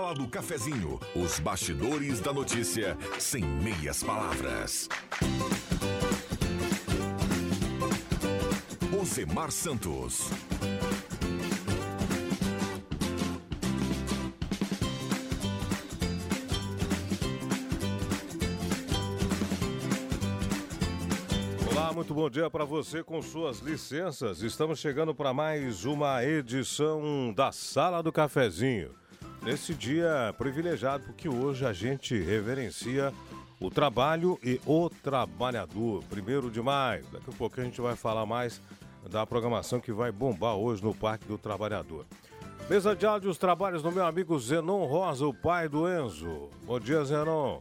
Sala do Cafezinho. Os bastidores da notícia sem meias palavras. Osemar Santos. Olá, muito bom dia para você com suas licenças. Estamos chegando para mais uma edição da Sala do Cafezinho. Nesse dia privilegiado, porque hoje a gente reverencia o trabalho e o trabalhador. Primeiro de maio. Daqui a pouco a gente vai falar mais da programação que vai bombar hoje no Parque do Trabalhador. Mesa de áudio, os trabalhos do meu amigo Zenon Rosa, o pai do Enzo. Bom dia, Zenon.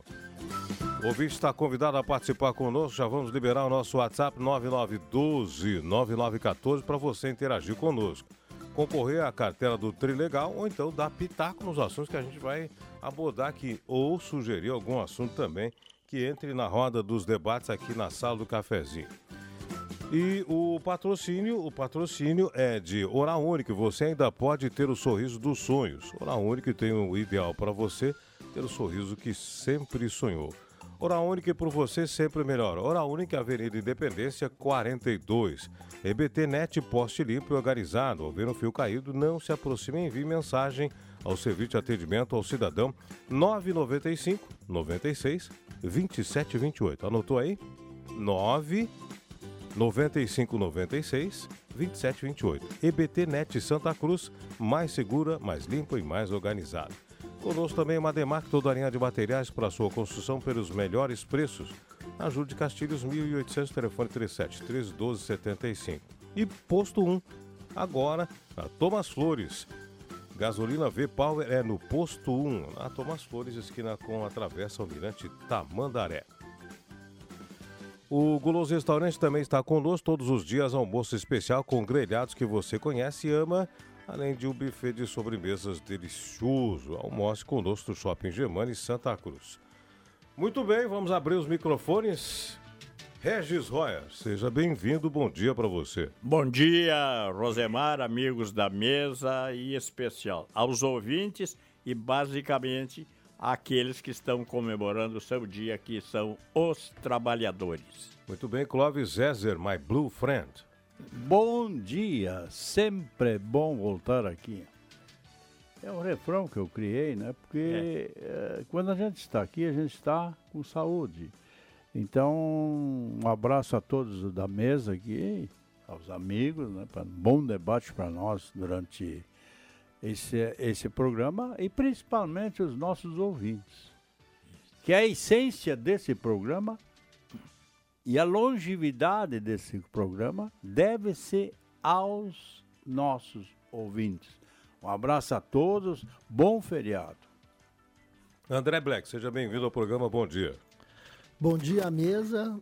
O ouvinte está convidado a participar conosco. Já vamos liberar o nosso WhatsApp 9912-9914 para você interagir conosco. Concorrer à cartela do Trilegal ou então dar pitaco nos assuntos que a gente vai abordar aqui. Ou sugerir algum assunto também que entre na roda dos debates aqui na sala do cafezinho. E o patrocínio, o patrocínio é de Oral Único. Você ainda pode ter o sorriso dos sonhos. Oral Único tem o ideal para você ter o sorriso que sempre sonhou. Hora Única por você sempre melhor. Hora Única, Avenida Independência 42. EBT Net Poste Limpo e Organizado. Ouvindo fio caído, não se aproxime e envie mensagem ao serviço de atendimento ao cidadão 995 96 27 28. Anotou aí? 9 95 96 27 28. EBT Net Santa Cruz, mais segura, mais limpa e mais organizada. Conosco também uma Demarque, toda a linha de materiais para sua construção pelos melhores preços. Ajude Castilhos 1800, telefone 37 1312 75. E Posto 1, agora na Thomas Flores. Gasolina V-Power é no Posto 1, na Thomas Flores, esquina com a Travessa Almirante Tamandaré. O Guloso Restaurante também está conosco todos os dias, almoço especial com grelhados que você conhece e ama além de um buffet de sobremesas delicioso. Almoce conosco no Shopping Germani Santa Cruz. Muito bem, vamos abrir os microfones. Regis Roya, seja bem-vindo, bom dia para você. Bom dia, Rosemar, amigos da mesa e especial aos ouvintes e basicamente aqueles que estão comemorando o seu dia, que são os trabalhadores. Muito bem, Clóvis Zezer, my blue friend. Bom dia, sempre é bom voltar aqui. É um refrão que eu criei, né? Porque é. É, quando a gente está aqui, a gente está com saúde. Então, um abraço a todos da mesa aqui, aos amigos, né? Um bom debate para nós durante esse, esse programa e principalmente os nossos ouvintes. Que a essência desse programa e a longevidade desse programa deve ser aos nossos ouvintes. Um abraço a todos, bom feriado. André Black, seja bem-vindo ao programa Bom Dia. Bom dia à mesa,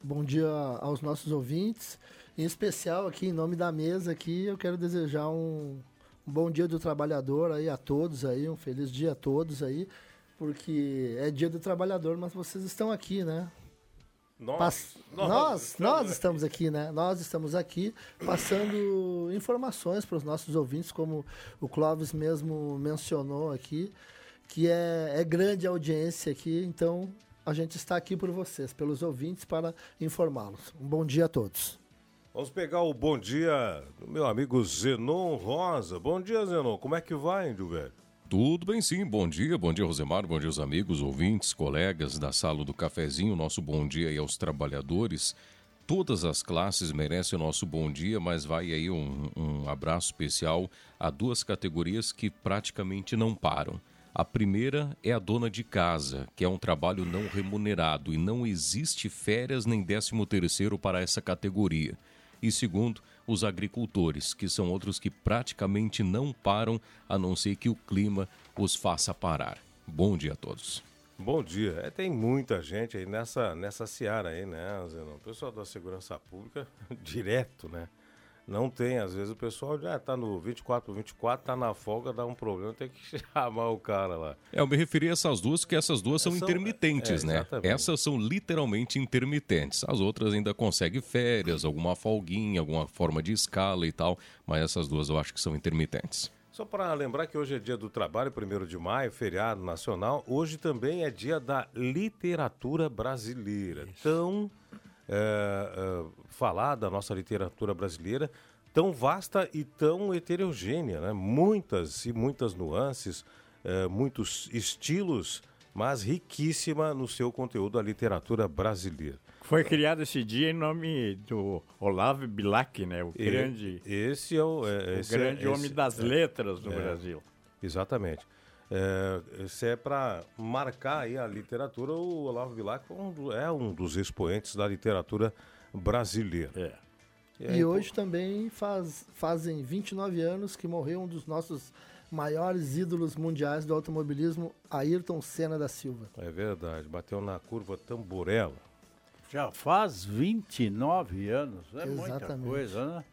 bom dia aos nossos ouvintes. Em especial aqui, em nome da mesa aqui, eu quero desejar um, um bom dia do trabalhador aí a todos aí, um feliz dia a todos aí, porque é dia do trabalhador, mas vocês estão aqui, né? Nós, Pass... nós, nós, estamos nós aqui. estamos aqui, né? Nós estamos aqui passando informações para os nossos ouvintes, como o Clóvis mesmo mencionou aqui, que é, é grande a audiência aqui, então a gente está aqui por vocês, pelos ouvintes, para informá-los. Um bom dia a todos. Vamos pegar o bom dia do meu amigo Zenon Rosa. Bom dia, Zenon. Como é que vai, Índio Velho? Tudo bem sim, bom dia, bom dia Rosemar, bom dia aos amigos, ouvintes, colegas da sala do cafezinho, nosso bom dia aí aos trabalhadores. Todas as classes merecem o nosso bom dia, mas vai aí um, um abraço especial a duas categorias que praticamente não param. A primeira é a dona de casa, que é um trabalho não remunerado e não existe férias nem décimo terceiro para essa categoria. E segundo, os agricultores, que são outros que praticamente não param, a não ser que o clima os faça parar. Bom dia a todos. Bom dia. É, tem muita gente aí nessa, nessa seara aí, né, Zenon? O pessoal da segurança pública, direto, né? Não tem, às vezes o pessoal já tá no 24 por 24, tá na folga, dá um problema, tem que chamar o cara lá. É, eu me referi a essas duas, que essas duas são, são intermitentes, é, né? Essas são literalmente intermitentes. As outras ainda conseguem férias, alguma folguinha, alguma forma de escala e tal, mas essas duas eu acho que são intermitentes. Só para lembrar que hoje é dia do trabalho, 1 de maio, feriado nacional. Hoje também é dia da literatura brasileira. Isso. Tão é, é, falar da nossa literatura brasileira tão vasta e tão heterogênea, né? Muitas e muitas nuances, é, muitos estilos, mas riquíssima no seu conteúdo a literatura brasileira. Foi criado esse dia em nome do Olavo Bilac, né? O grande. Esse é o, é, o grande é, homem esse, das letras do Brasil. Exatamente. É, esse é para marcar aí a literatura. O Olavo Bilac é um dos expoentes da literatura brasileira. É. E, aí, e hoje pô... também faz, fazem 29 anos que morreu um dos nossos maiores ídolos mundiais do automobilismo, Ayrton Senna da Silva. É verdade, bateu na curva Tamborella. Já faz 29 anos, é Exatamente. muita coisa, né?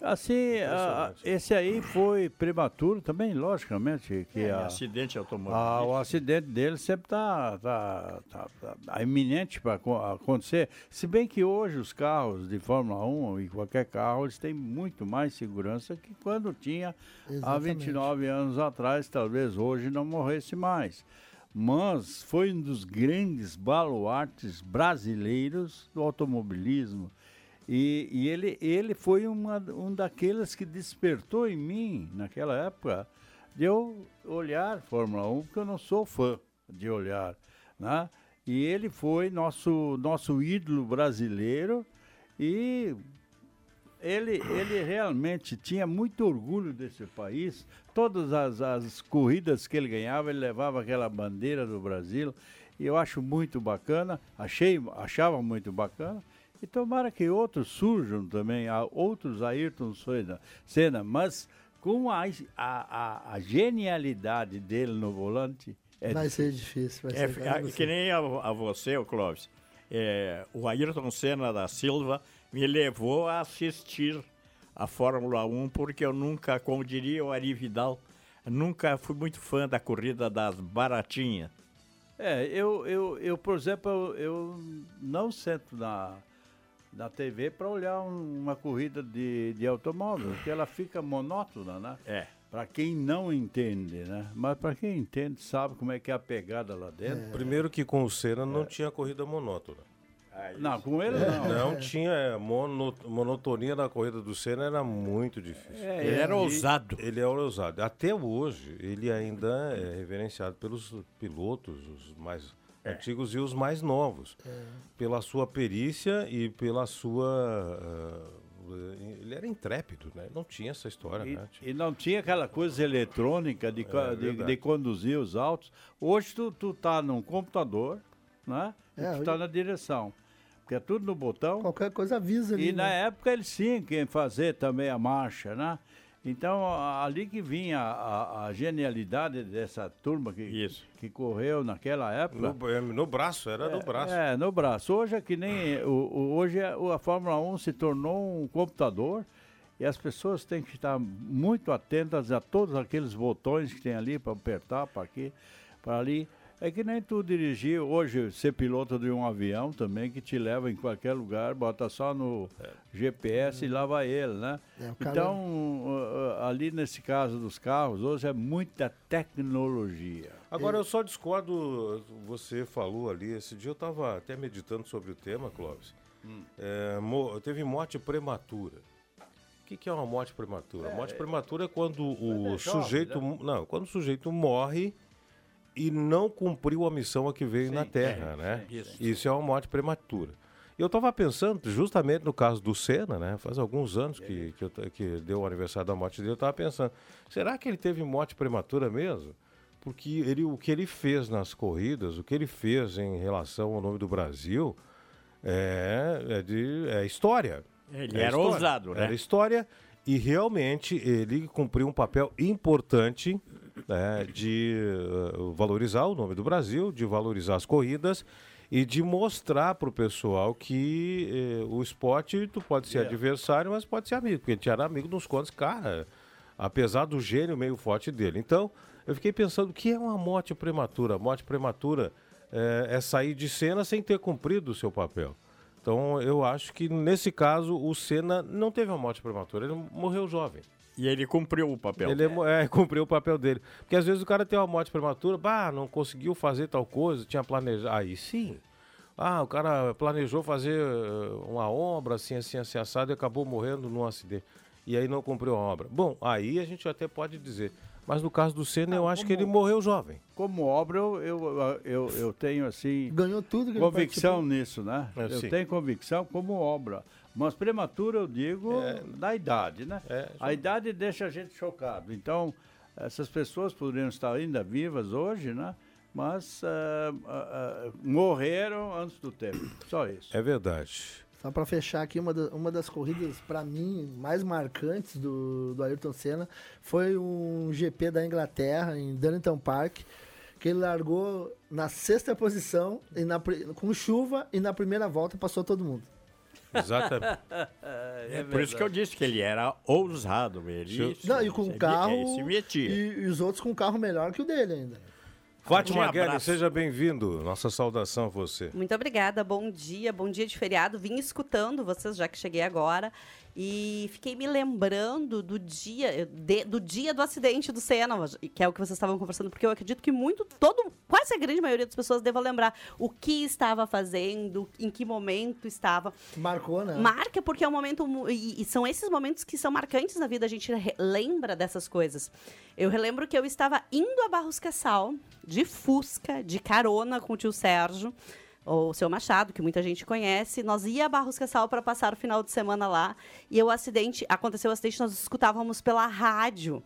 Assim, a, esse aí foi prematuro também, logicamente. Que é, a, acidente automobilístico. A, o acidente dele sempre está tá, tá, tá, tá, iminente para acontecer. Se bem que hoje os carros de Fórmula 1 e qualquer carro, eles têm muito mais segurança que quando tinha Exatamente. há 29 anos atrás, talvez hoje não morresse mais. Mas foi um dos grandes baluartes brasileiros do automobilismo e, e ele, ele foi uma, um daqueles que despertou em mim, naquela época, de eu olhar Fórmula 1, porque eu não sou fã de olhar. Né? E ele foi nosso, nosso ídolo brasileiro e ele, ele realmente tinha muito orgulho desse país. Todas as, as corridas que ele ganhava, ele levava aquela bandeira do Brasil. E eu acho muito bacana, achei, achava muito bacana. E tomara que outros surjam também, outros Ayrton Senna, mas com a, a, a, genialidade dele no volante. É vai difícil. ser difícil. Vai é, ser é, que nem a, a você, o Clóvis. É, o Ayrton Senna da Silva me levou a assistir a Fórmula 1 porque eu nunca, como diria o Ari Vidal, nunca fui muito fã da corrida das baratinhas. É, eu, eu, eu por exemplo, eu, eu não sento na, na TV para olhar um, uma corrida de, de automóvel, que ela fica monótona, né? É. Para quem não entende, né? Mas para quem entende, sabe como é que é a pegada lá dentro. É. Primeiro que com o Senna não é. tinha corrida monótona. Ah, não, com ele não. Não tinha é, mono, monotonia na corrida do Senna, era muito difícil. É, ele era ousado. Ele era ousado. Até hoje, ele ainda é reverenciado pelos pilotos, os mais é. Antigos e os mais novos, é. pela sua perícia e pela sua. Uh, ele era intrépido, né? Não tinha essa história, e, né? E não tinha aquela coisa eletrônica de, é, de, de, conduzir os autos. Hoje tu, tu tá num computador, né? É, tu tá na direção. Porque é tudo no botão. Qualquer coisa avisa ali. E né? na época eles tinham que fazer também a marcha, né? Então, ali que vinha a, a, genialidade dessa turma que, Isso. que correu naquela época. No, é, no braço, era é, no braço. É, no braço. Hoje é que nem. O, o, hoje é, a Fórmula 1 se tornou um computador e as pessoas têm que estar muito atentas a todos aqueles botões que tem ali para apertar, para aqui, para ali. É que nem tu dirigir hoje, ser piloto de um avião também, que te leva em qualquer lugar, bota só no é. GPS e lá vai ele, né? É, então, uh, ali nesse caso dos carros, hoje é muita tecnologia. Agora, eu só discordo, você falou ali, esse dia eu estava até meditando sobre o tema, Clóvis. Hum. É, mo teve morte prematura. O que, que é uma morte prematura? É, morte prematura é quando o sujeito. Jovem, né? Não, quando o sujeito morre e não cumpriu a missão a que veio sim, na Terra, é, né? Isso. isso é uma morte prematura. Eu estava pensando, justamente no caso do Senna, né? Faz alguns anos que, que, eu, que deu o aniversário da morte dele, eu estava pensando, será que ele teve morte prematura mesmo? Porque ele, o que ele fez nas corridas, o que ele fez em relação ao nome do Brasil, é, é de é história. Ele é era história. ousado, né? Era história E realmente ele cumpriu um papel importante né, de uh, valorizar o nome do Brasil, de valorizar as corridas e de mostrar para o pessoal que eh, o esporte tu pode ser Yeah. adversário, mas pode ser amigo, porque ele era amigo nos contos, cara, apesar do gênio meio forte dele. Então, eu fiquei pensando, o que é uma morte prematura? A morte prematura é, é sair de cena sem ter cumprido o seu papel. Então, eu acho que nesse caso o Senna não teve uma morte prematura, ele morreu jovem. E ele cumpriu o papel. Ele é, cumpriu o papel dele. Porque às vezes o cara tem uma morte prematura, bah, não conseguiu fazer tal coisa, tinha planejado. Aí sim. Ah, o cara planejou fazer eh, uma obra assim, assim, assim, assado e acabou morrendo num acidente. E aí não cumpriu a obra. Bom, aí a gente até pode dizer. Mas no caso do Senna, eu acho que ele morreu jovem. Como obra, eu, eu, eu, eu tenho assim. Ganhou tudo que Convicção nisso, né? É, eu sim. tenho convicção como obra. Mas prematura, eu digo, da idade, né? É, a idade deixa a gente chocado. Então, essas pessoas poderiam estar ainda vivas hoje, né? Mas ah, ah, ah, morreram antes do tempo. Só isso. É verdade. Só para fechar aqui, uma, da- uma das corridas, para mim, mais marcantes do, do Ayrton Senna foi um GP da Inglaterra, em Donington Park, que ele largou na sexta posição, e na com chuva, e na primeira volta passou todo mundo. Exatamente. É por isso que eu disse que ele era ousado. Ele Não, e com um carro. ele se metia. E, e os outros com um carro melhor que o dele ainda. Fátima Um Guedes, seja bem-vindo. Nossa saudação a você. Muito obrigada, bom dia, bom dia de feriado. Vim escutando vocês já que cheguei agora e fiquei me lembrando do dia de- do dia do acidente do Senna, que é o que vocês estavam conversando, porque eu acredito que muito, todo, quase a grande maioria das pessoas deva lembrar o que estava fazendo, em que momento estava. Marcou, né? Marca porque é um momento e, e são esses momentos que são marcantes na vida, a gente lembra dessas coisas. Eu relembro que eu estava indo a Barros Cassal de Fusca, de carona com o tio Sérgio, o seu Machado, que muita gente conhece. Nós ia a Barros Cassal para passar o final de semana lá, e o acidente, aconteceu o acidente, nós escutávamos pela rádio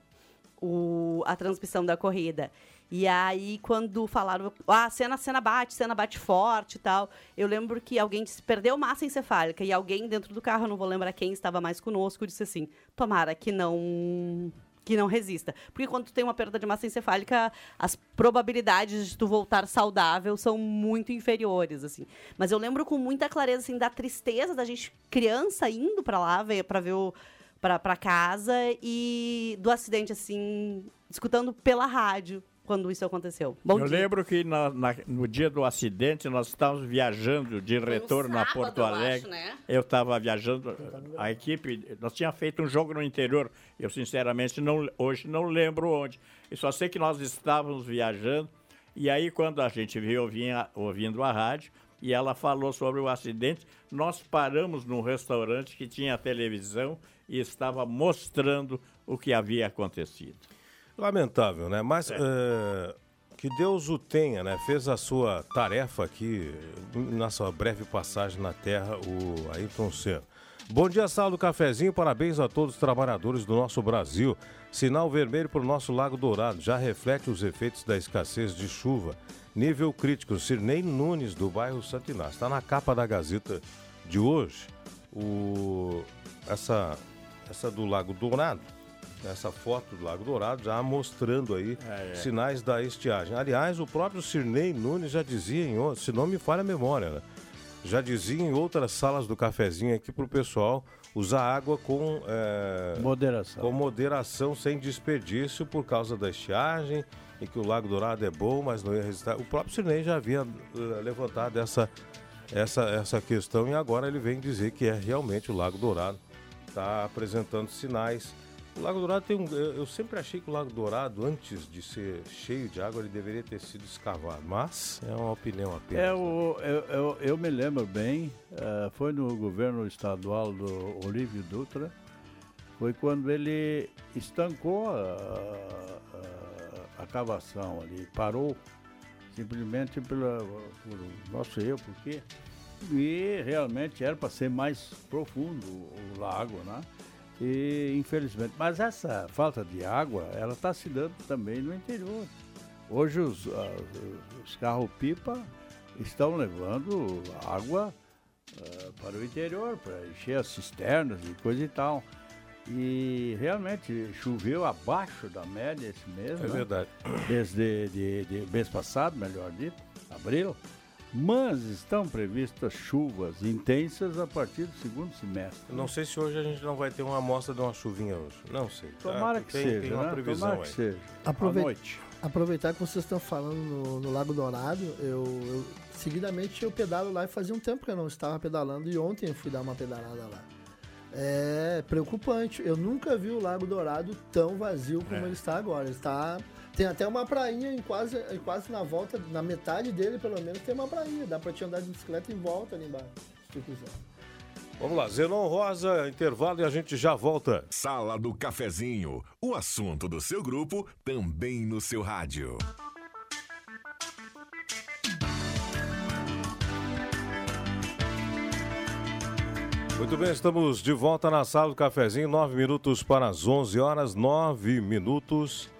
o- a transmissão da corrida. E aí, quando falaram, ah, cena, cena bate, cena bate forte e tal, eu lembro que alguém disse, perdeu massa encefálica, e alguém dentro do carro, eu não vou lembrar quem estava mais conosco, disse assim, tomara que não que não resista. Porque quando tu tem uma perda de massa encefálica, as probabilidades de tu voltar saudável são muito inferiores, assim. Mas eu lembro com muita clareza, assim, da tristeza da gente, criança, indo pra lá, pra ver o pra casa e do acidente, assim, escutando pela rádio quando isso aconteceu. Bom eu dia. lembro que na- na- no dia do acidente nós estávamos viajando de retorno a sábado, Porto eu acho, Alegre. né? Eu estava viajando, a equipe, nós tínhamos feito um jogo no interior. Eu sinceramente não, hoje não lembro onde. Eu só sei que nós estávamos viajando e aí quando a gente viu vinha ouvindo a rádio e ela falou sobre o acidente, nós paramos num restaurante que tinha televisão e estava mostrando o que havia acontecido. Lamentável, né? Mas eh, que Deus o tenha, né? Fez a sua tarefa aqui na sua breve passagem na Terra, o Ayrton Senna. Bom dia, sala do cafezinho. Parabéns a todos os trabalhadores do nosso Brasil. Sinal vermelho para o nosso Lago Dourado. Já reflete os efeitos da escassez de chuva. Nível crítico. Sirnei Nunes, do bairro Santo Inácio. Está na capa da Gazeta de hoje. O... Essa... Essa do Lago Dourado essa foto do Lago Dourado já mostrando aí sinais da estiagem. Aliás, o próprio Sirnei Nunes já dizia, em, se não me falha a memória, né? já dizia em outras salas do cafezinho aqui para o pessoal usar água com, é, Moderação. com moderação, sem desperdício, por causa da estiagem e que o Lago Dourado é bom, mas não ia resistir. O próprio Sirnei já havia eh, levantado essa, essa, essa questão e agora ele vem dizer que é realmente o Lago Dourado está apresentando sinais. O Lago Dourado tem um. Eu sempre achei que o Lago Dourado, antes de ser cheio de água, ele deveria ter sido escavado. Mas é uma opinião apenas. É, o, eu, eu, eu me lembro bem, eh, foi no governo estadual do Olívio Dutra, foi quando ele estancou a, a, a cavação ali, parou simplesmente pela, por nosso eu, porque e realmente era para ser mais profundo o lago, né? E infelizmente, mas essa falta de água, ela está se dando também no interior. Hoje os, ah, os carros-pipa estão levando água ah, para o interior, para encher as cisternas e coisa e tal. E realmente choveu abaixo da média esse mês. É né? verdade. Desde de, de mês passado, melhor dito, abril. Mas estão previstas chuvas intensas a partir do segundo semestre. Não sei se hoje a gente não vai ter uma amostra de uma chuvinha hoje. Não sei. Tomara Ah, que tem, seja, Tem uma né? previsão Tomara que aí. seja. Aprovei- À noite. Aproveitar que vocês estão falando no, no Lago Dourado, eu, eu- seguidamente eu pedalo lá e fazia um tempo que eu não estava pedalando e ontem eu fui dar uma pedalada lá. É preocupante. Eu nunca vi o Lago Dourado tão vazio como É. ele está agora. Ele está tem até uma prainha em quase, em quase na volta, na metade dele pelo menos tem uma prainha. Dá pra te andar de bicicleta em volta ali embaixo, se tu quiser. Vamos lá, Zenon Rosa, intervalo e a gente já volta. Sala do Cafezinho, o assunto do seu grupo também no seu rádio. Muito bem, estamos de volta na sala do cafezinho, nove minutos para as 11 horas, nove minutos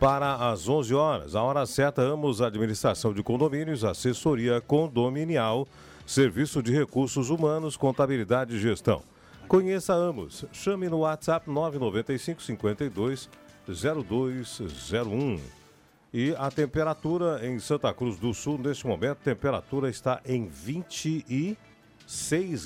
para as 11 horas. A hora certa, Amos Administração de Condomínios, Assessoria Condominial, Serviço de Recursos Humanos, Contabilidade e Gestão. Conheça Amos. Chame no WhatsApp 995 52 0201. E a temperatura em Santa Cruz do Sul, neste momento, a temperatura está em 26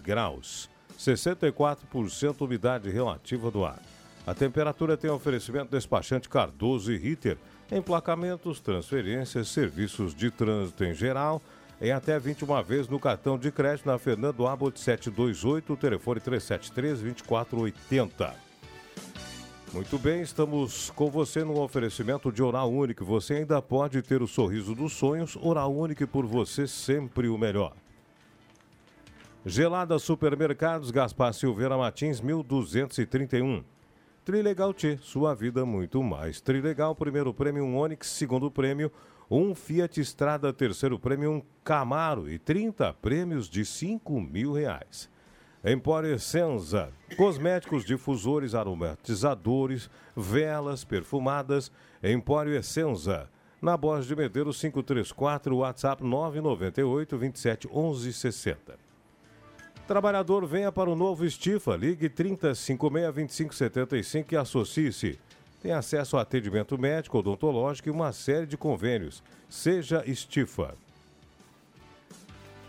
graus. 64% umidade relativa do ar. A temperatura tem oferecimento despachante Cardoso e Ritter. Emplacamentos, transferências, serviços de trânsito em geral. Em até 21 vezes no cartão de crédito na Fernando Abbott 728, telefone 373-2480. Muito bem, estamos com você no oferecimento de Oral Único. Você ainda pode ter o sorriso dos sonhos. Oral Único por você sempre o melhor. Gelada Supermercados, Gaspar Silveira Martins, 1231. Trilegal T, sua vida muito mais. Trilegal, primeiro prêmio um Onix, segundo prêmio um Fiat Strada, terceiro prêmio um Camaro e 30 prêmios de 5 mil reais. Empório Essenza, cosméticos, difusores, aromatizadores, velas perfumadas. Empório Essenza, na Borges de Medeiros 534, WhatsApp 998 27 11 60. Trabalhador, venha para o novo Estifa. Ligue 3056-2575 e associe-se. Tem acesso a atendimento médico, odontológico e uma série de convênios. Seja Estifa.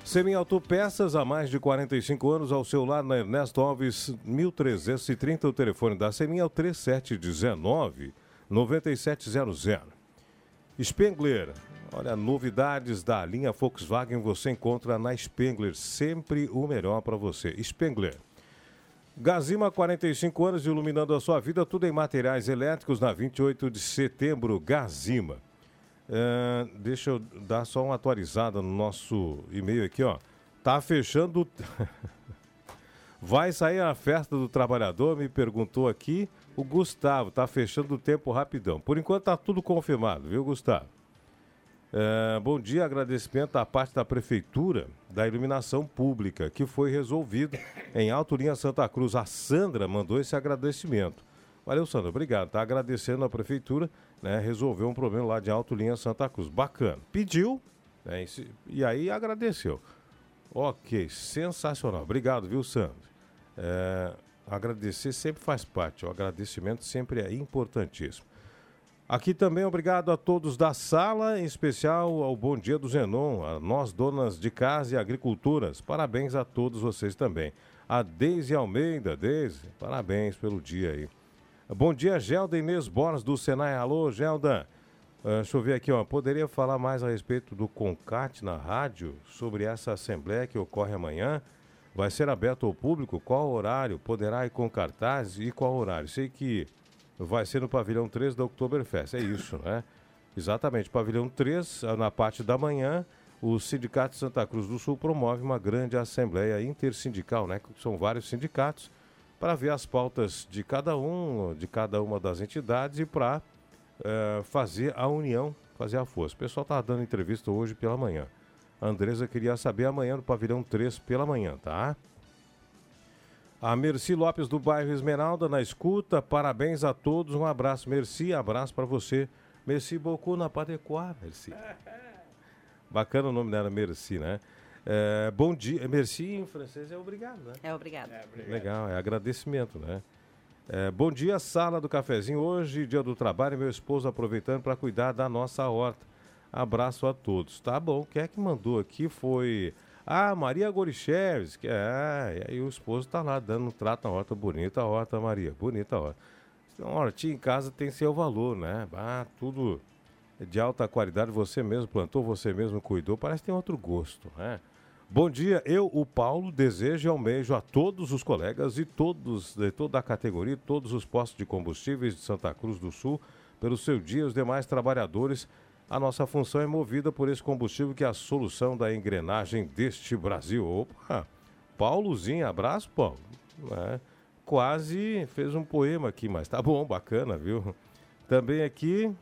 Semi-autopeças há mais de 45 anos ao seu lado na Ernesto Alves 1330. O telefone da Semi é o 3719 9700. Spengler, olha, novidades da linha Volkswagen você encontra na Spengler, sempre o melhor para você. Spengler. Gazima, 45 anos iluminando a sua vida, tudo em materiais elétricos na 28 de setembro, Gazima. É, deixa eu dar só uma atualizada no nosso e-mail aqui, ó. Tá fechando. Vai sair a festa do trabalhador? Me perguntou aqui o Gustavo. Tá fechando o tempo rapidão. Por enquanto tá tudo confirmado, viu, Gustavo? É, bom dia, agradecimento à parte da Prefeitura da Iluminação Pública, que foi resolvido em Alto Linha Santa Cruz. A Sandra mandou esse agradecimento. Valeu, Sandra, obrigado. Tá agradecendo a Prefeitura, né? Resolveu um problema lá de Alto Linha Santa Cruz. Bacana. Pediu, né? E, e aí agradeceu. Ok, sensacional. Obrigado, viu, Sandra? É, agradecer sempre faz parte, o agradecimento sempre é importantíssimo. Aqui também obrigado a todos da sala, em especial ao Bom Dia do Zenon, a nós donas de casa e agriculturas. Parabéns a todos vocês também. A Deise Almeida, Deise, parabéns pelo dia aí. Bom dia, Gelda Inês Boras do Senai. Alô, Gelda. Ah, deixa eu ver aqui, ó. Poderia falar mais a respeito do CONCAT na rádio, sobre essa assembleia que ocorre amanhã? Vai ser aberto ao público? Qual horário? Poderá ir com cartazes e qual horário? Sei que vai ser no pavilhão 3 da Oktoberfest, é isso, né? Exatamente, pavilhão 3, ah, na parte da manhã, o Sindicato Santa Cruz do Sul promove uma grande assembleia intersindical, né? São vários sindicatos, para ver as pautas de cada um, de cada uma das entidades e para eh, fazer a união, fazer a força. O pessoal estava dando entrevista hoje pela manhã. A Andresa queria saber amanhã no pavilhão 3 pela manhã, tá? A Merci Lopes do bairro Esmeralda na escuta. Parabéns a todos. Um abraço, Merci. Abraço para você. Merci beaucoup na Padequá, Merci. Bacana o nome dela, Merci, né? É, bom dia. Merci em francês é obrigado, né? É, obrigado. Legal, é agradecimento, né? É, bom dia, sala do cafezinho. Hoje, dia do trabalho, meu esposo aproveitando para cuidar da nossa horta. Abraço a todos. Tá bom, quem é que mandou aqui foi ah, Maria Gorichevski. É, e aí o esposo tá lá dando um trato na horta. Bonita a horta, Maria. Bonita a horta. Uma hortinha em casa tem seu valor, né? Ah, tudo de alta qualidade. Você mesmo plantou, você mesmo cuidou. Parece que tem outro gosto, né? Bom dia, eu, o Paulo, desejo e almejo a todos os colegas e todos, de toda a categoria, todos os postos de combustíveis de Santa Cruz do Sul, pelo seu dia, os demais trabalhadores a nossa função é movida por esse combustível que é a solução da engrenagem deste Brasil. Opa! Paulozinho, abraço, Paulo. É, quase fez um poema aqui, mas tá bom, bacana, viu? Também aqui,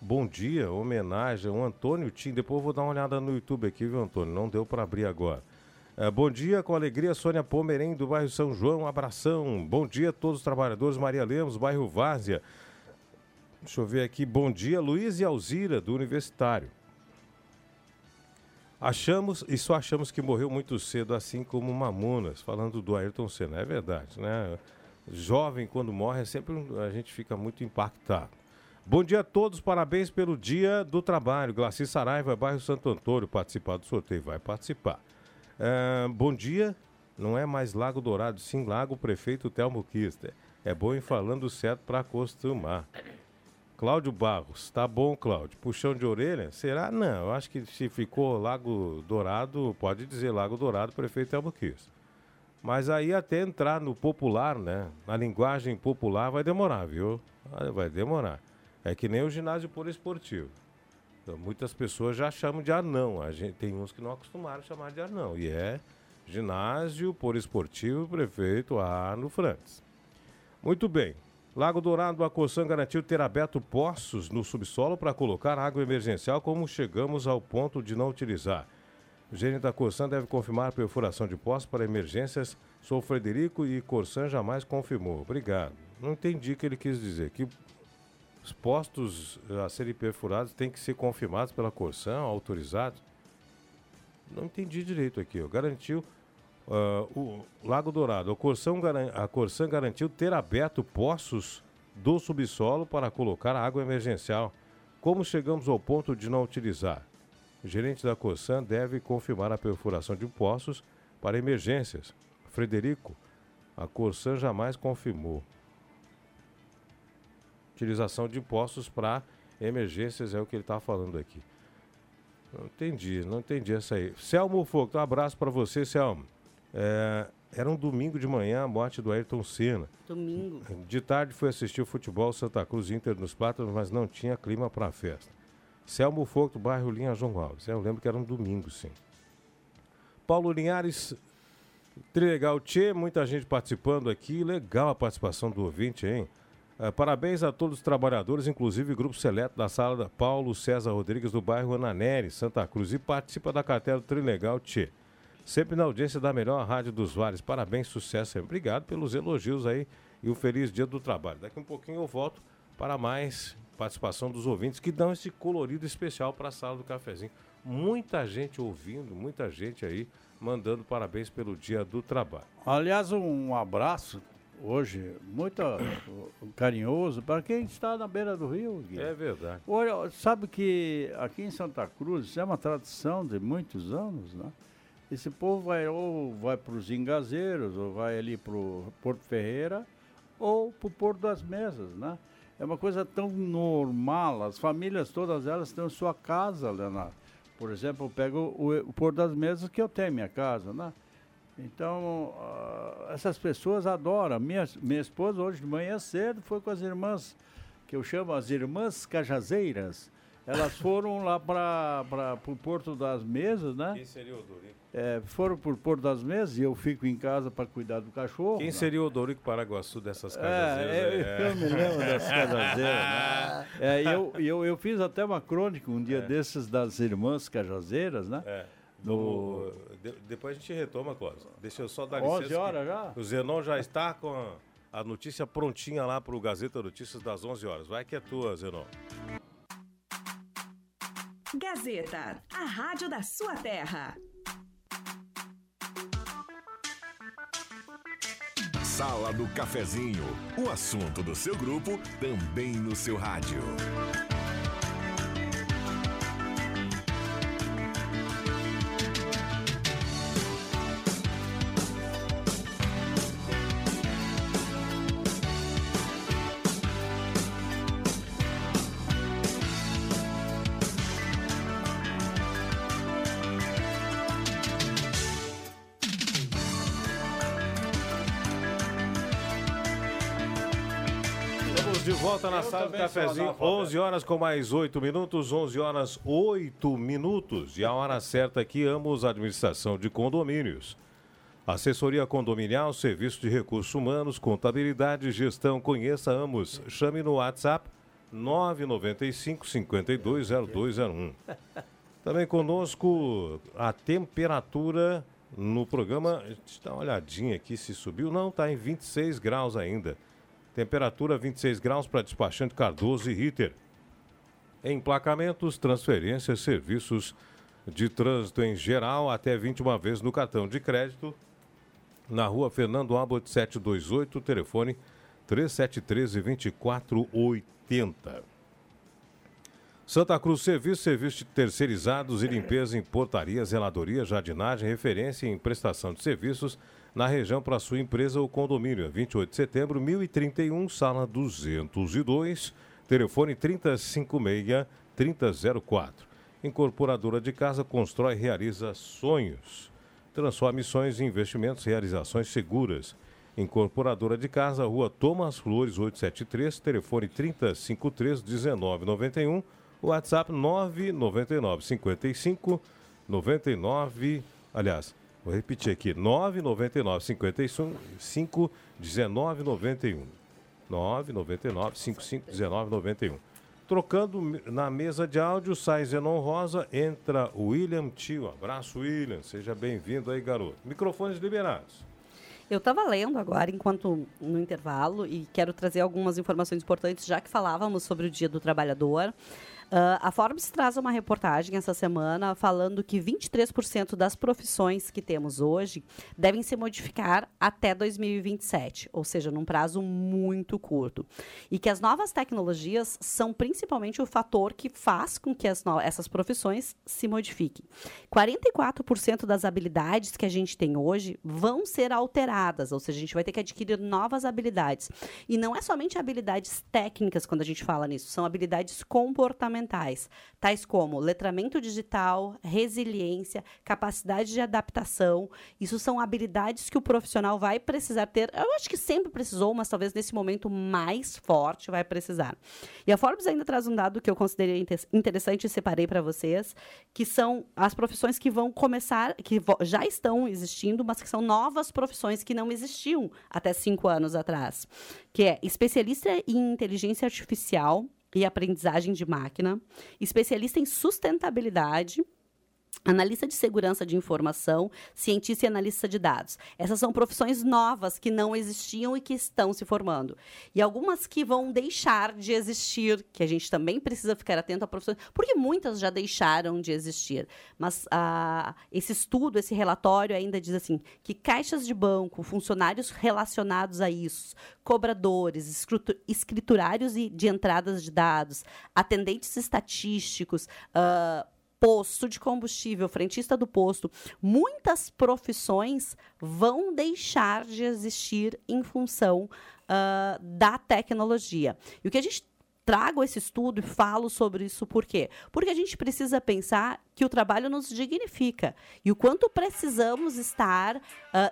bom dia, homenagem ao Antônio Tim. Depois vou dar uma olhada no YouTube aqui, viu, Antônio? Não deu para abrir agora. É, bom dia, com alegria, Sônia Pomerém, do bairro São João, um abração. Bom dia a todos os trabalhadores, Maria Lemos, bairro Várzea. Deixa eu ver aqui. Bom dia, Luiz e Alzira, do Universitário. Achamos, e só achamos que morreu muito cedo, assim como Mamonas, falando do Ayrton Senna. É verdade, né? Jovem, quando morre, é sempre a gente fica muito impactado. Bom dia a todos, parabéns pelo dia do trabalho. Glaci Saraiva, bairro Santo Antônio, participar do sorteio, vai participar. É, bom dia, não é mais Lago Dourado, sim Lago Prefeito Telmo Kister. É bom ir falando certo para acostumar. Cláudio Barros, tá bom, Cláudio. Puxão de orelha? Será? Não, eu acho que se ficou Lago Dourado, pode dizer Lago Dourado, prefeito Albuquerque. Mas aí até entrar no popular, né? Na linguagem popular vai demorar, viu? Vai demorar. É que nem o ginásio poliesportivo. Então, muitas pessoas já chamam de anão. A gente, tem uns que não acostumaram a chamar de anão. E é ginásio poliesportivo prefeito Arno Frantes. Muito bem. Lago Dourado, a Corsã garantiu ter aberto poços no subsolo para colocar água emergencial, como chegamos ao ponto de não utilizar. O gerente da Corsã deve confirmar a perfuração de poços para emergências. Sou Frederico e Corsã jamais confirmou. Obrigado. Não entendi o que ele quis dizer. Que os postos a serem perfurados têm que ser confirmados pela Corsã, autorizados? Não entendi direito aqui. Garantiu Uh, o Lago Dourado, a Corsã, a Corsã garantiu ter aberto poços do subsolo para colocar água emergencial. Como chegamos ao ponto de não utilizar? O gerente da Corsã deve confirmar a perfuração de poços para emergências. Frederico, a Corsã jamais confirmou. Utilização de poços para emergências é o que ele está falando aqui. Não entendi, não entendi essa aí. Selmo Fogo, um abraço para você, Selmo. É, era um domingo de manhã a morte do Ayrton Senna. Domingo. De tarde foi assistir o futebol Santa Cruz Inter nos Plátanos, mas não tinha clima para a festa. Selmo Fogo do bairro Linha João Alves. Eu lembro que era um domingo, sim. Paulo Linhares, Trilegal Tchê, muita gente participando aqui. Legal a participação do ouvinte, hein? Uh, parabéns a todos os trabalhadores, inclusive grupo seleto da sala da Paulo César Rodrigues do bairro Ananeri, Santa Cruz. E participa da cartela Trilegal Tchê. Sempre na audiência da melhor rádio dos Vales. Parabéns, sucesso. Obrigado pelos elogios aí e um feliz dia do trabalho. Daqui um pouquinho eu volto para mais participação dos ouvintes que dão esse colorido especial para a sala do cafezinho. Muita gente ouvindo, muita gente aí mandando parabéns pelo dia do trabalho. Aliás, um abraço hoje muito carinhoso para quem está na beira do rio. Gui. É verdade. Olha, sabe que aqui em Santa Cruz isso é uma tradição de muitos anos, né? Esse povo vai ou vai para os Engazeiros, ou vai ali para o Porto Ferreira, ou para o Porto das Mesas, né? É uma coisa tão normal, as famílias todas elas têm sua casa, Leonardo. Por exemplo, eu pego o, o Porto das Mesas que eu tenho minha casa, né? Então, uh, essas pessoas adoram. Minha, minha esposa hoje de manhã cedo foi com as irmãs, que eu chamo as irmãs cajazeiras. Elas foram lá para o Porto das Mesas, né? Quem seria o Dorico? É, foram por Porto das Mesas e eu fico em casa para cuidar do cachorro. Quem né? seria o Dorico Paraguaçu dessas é, cajazeiras? É, é, eu me lembro dessas cajazeiras. Né? É, eu, eu, eu fiz até uma crônica um dia é. desses das irmãs cajazeiras, né? É. No... De, depois a gente retoma, Cláudio. Deixa eu só dar 11 horas já? O Zenon já está com a, a notícia prontinha lá para o Gazeta Notícias das 11 horas. Vai que é tua, Zenon. Gazeta, a rádio da sua terra. Sala do Cafezinho, o assunto do seu grupo também no seu rádio. Volta na sala do cafezinho. 11 horas com mais 8 minutos, 11 horas 8 minutos. E a hora certa aqui, ambos administração de condomínios. Assessoria condominial, serviço de recursos humanos, contabilidade, gestão. Conheça ambos. Chame no WhatsApp 995 520201. Também conosco a temperatura no programa. Deixa eu dar uma olhadinha aqui se subiu. Não, está em 26 graus ainda. Temperatura 26 graus para despachante Cardoso e Ritter. Emplacamentos, transferências, serviços de trânsito em geral, até 21 vezes no cartão de crédito. Na rua Fernando Abbott 728, telefone 3713-2480. Santa Cruz Serviço, serviço de terceirizados e limpeza em portaria, zeladoria, jardinagem, referência em prestação de serviços na região para sua empresa ou condomínio. É 28 de setembro, 1031, sala 202, telefone 356-3004. Incorporadora de casa constrói e realiza sonhos. Transforma missões em investimentos realizações seguras. Incorporadora de casa, rua Thomas Flores 873, telefone 3053-1991, WhatsApp 999 55 99, aliás, Vou repetir aqui: 999 55 1991. 999 55 1991. Trocando na mesa de áudio, sai Zenon Rosa, entra William Tio. Abraço, William. Seja bem-vindo aí, garoto. Microfones liberados. Eu estava lendo agora, enquanto no intervalo, e quero trazer algumas informações importantes, já que falávamos sobre o Dia do Trabalhador. Uh, a Forbes traz uma reportagem essa semana falando que 23% das profissões que temos hoje devem se modificar até 2027, ou seja, num prazo muito curto. E que as novas tecnologias são principalmente o fator que faz com que essas profissões se modifiquem. 44% das habilidades que a gente tem hoje vão ser alteradas, ou seja, a gente vai ter que adquirir novas habilidades. E não é somente habilidades técnicas quando a gente fala nisso, são habilidades comportamentais fundamentais, tais como letramento digital, resiliência, capacidade de adaptação. Isso são habilidades que o profissional vai precisar ter. Eu acho que sempre precisou, mas talvez nesse momento mais forte vai precisar. E a Forbes ainda traz um dado que eu considerei interessante e separei para vocês, que são as profissões que vão começar, que já estão existindo, mas que são novas profissões que não existiam até cinco anos atrás, que é especialista em inteligência artificial, e aprendizagem de máquina, especialista em sustentabilidade analista de segurança de informação, cientista e analista de dados. Essas são profissões novas que não existiam e que estão se formando. E algumas que vão deixar de existir, que a gente também precisa ficar atento a profissões, porque muitas já deixaram de existir. Mas ah, esse estudo, esse relatório ainda diz assim, que caixas de banco, funcionários relacionados a isso, cobradores, escriturários de entradas de dados, atendentes estatísticos, uh, posto de combustível, frentista do posto, muitas profissões vão deixar de existir em função uh, da tecnologia. E o que a gente trago esse estudo e falo sobre isso por quê? Porque a gente precisa pensar que o trabalho nos dignifica e o quanto precisamos estar uh,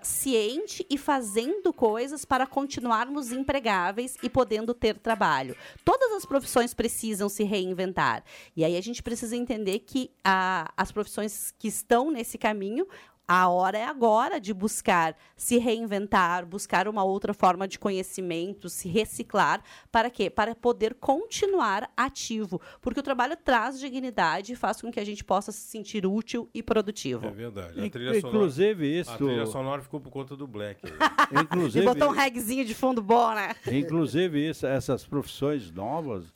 ciente e fazendo coisas para continuarmos empregáveis e podendo ter trabalho. Todas as profissões precisam se reinventar. E aí a gente precisa entender que uh, as profissões que estão nesse caminho a hora é agora de buscar se reinventar, buscar uma outra forma de conhecimento, se reciclar. Para quê? Para poder continuar ativo. Porque o trabalho traz dignidade e faz com que a gente possa se sentir útil e produtivo. É verdade. A trilha Inclusive sonora, isso. A trilha sonora ficou por conta do Black. Inclusive, e botou um regzinho de fundo bom, né? Inclusive isso, essas profissões novas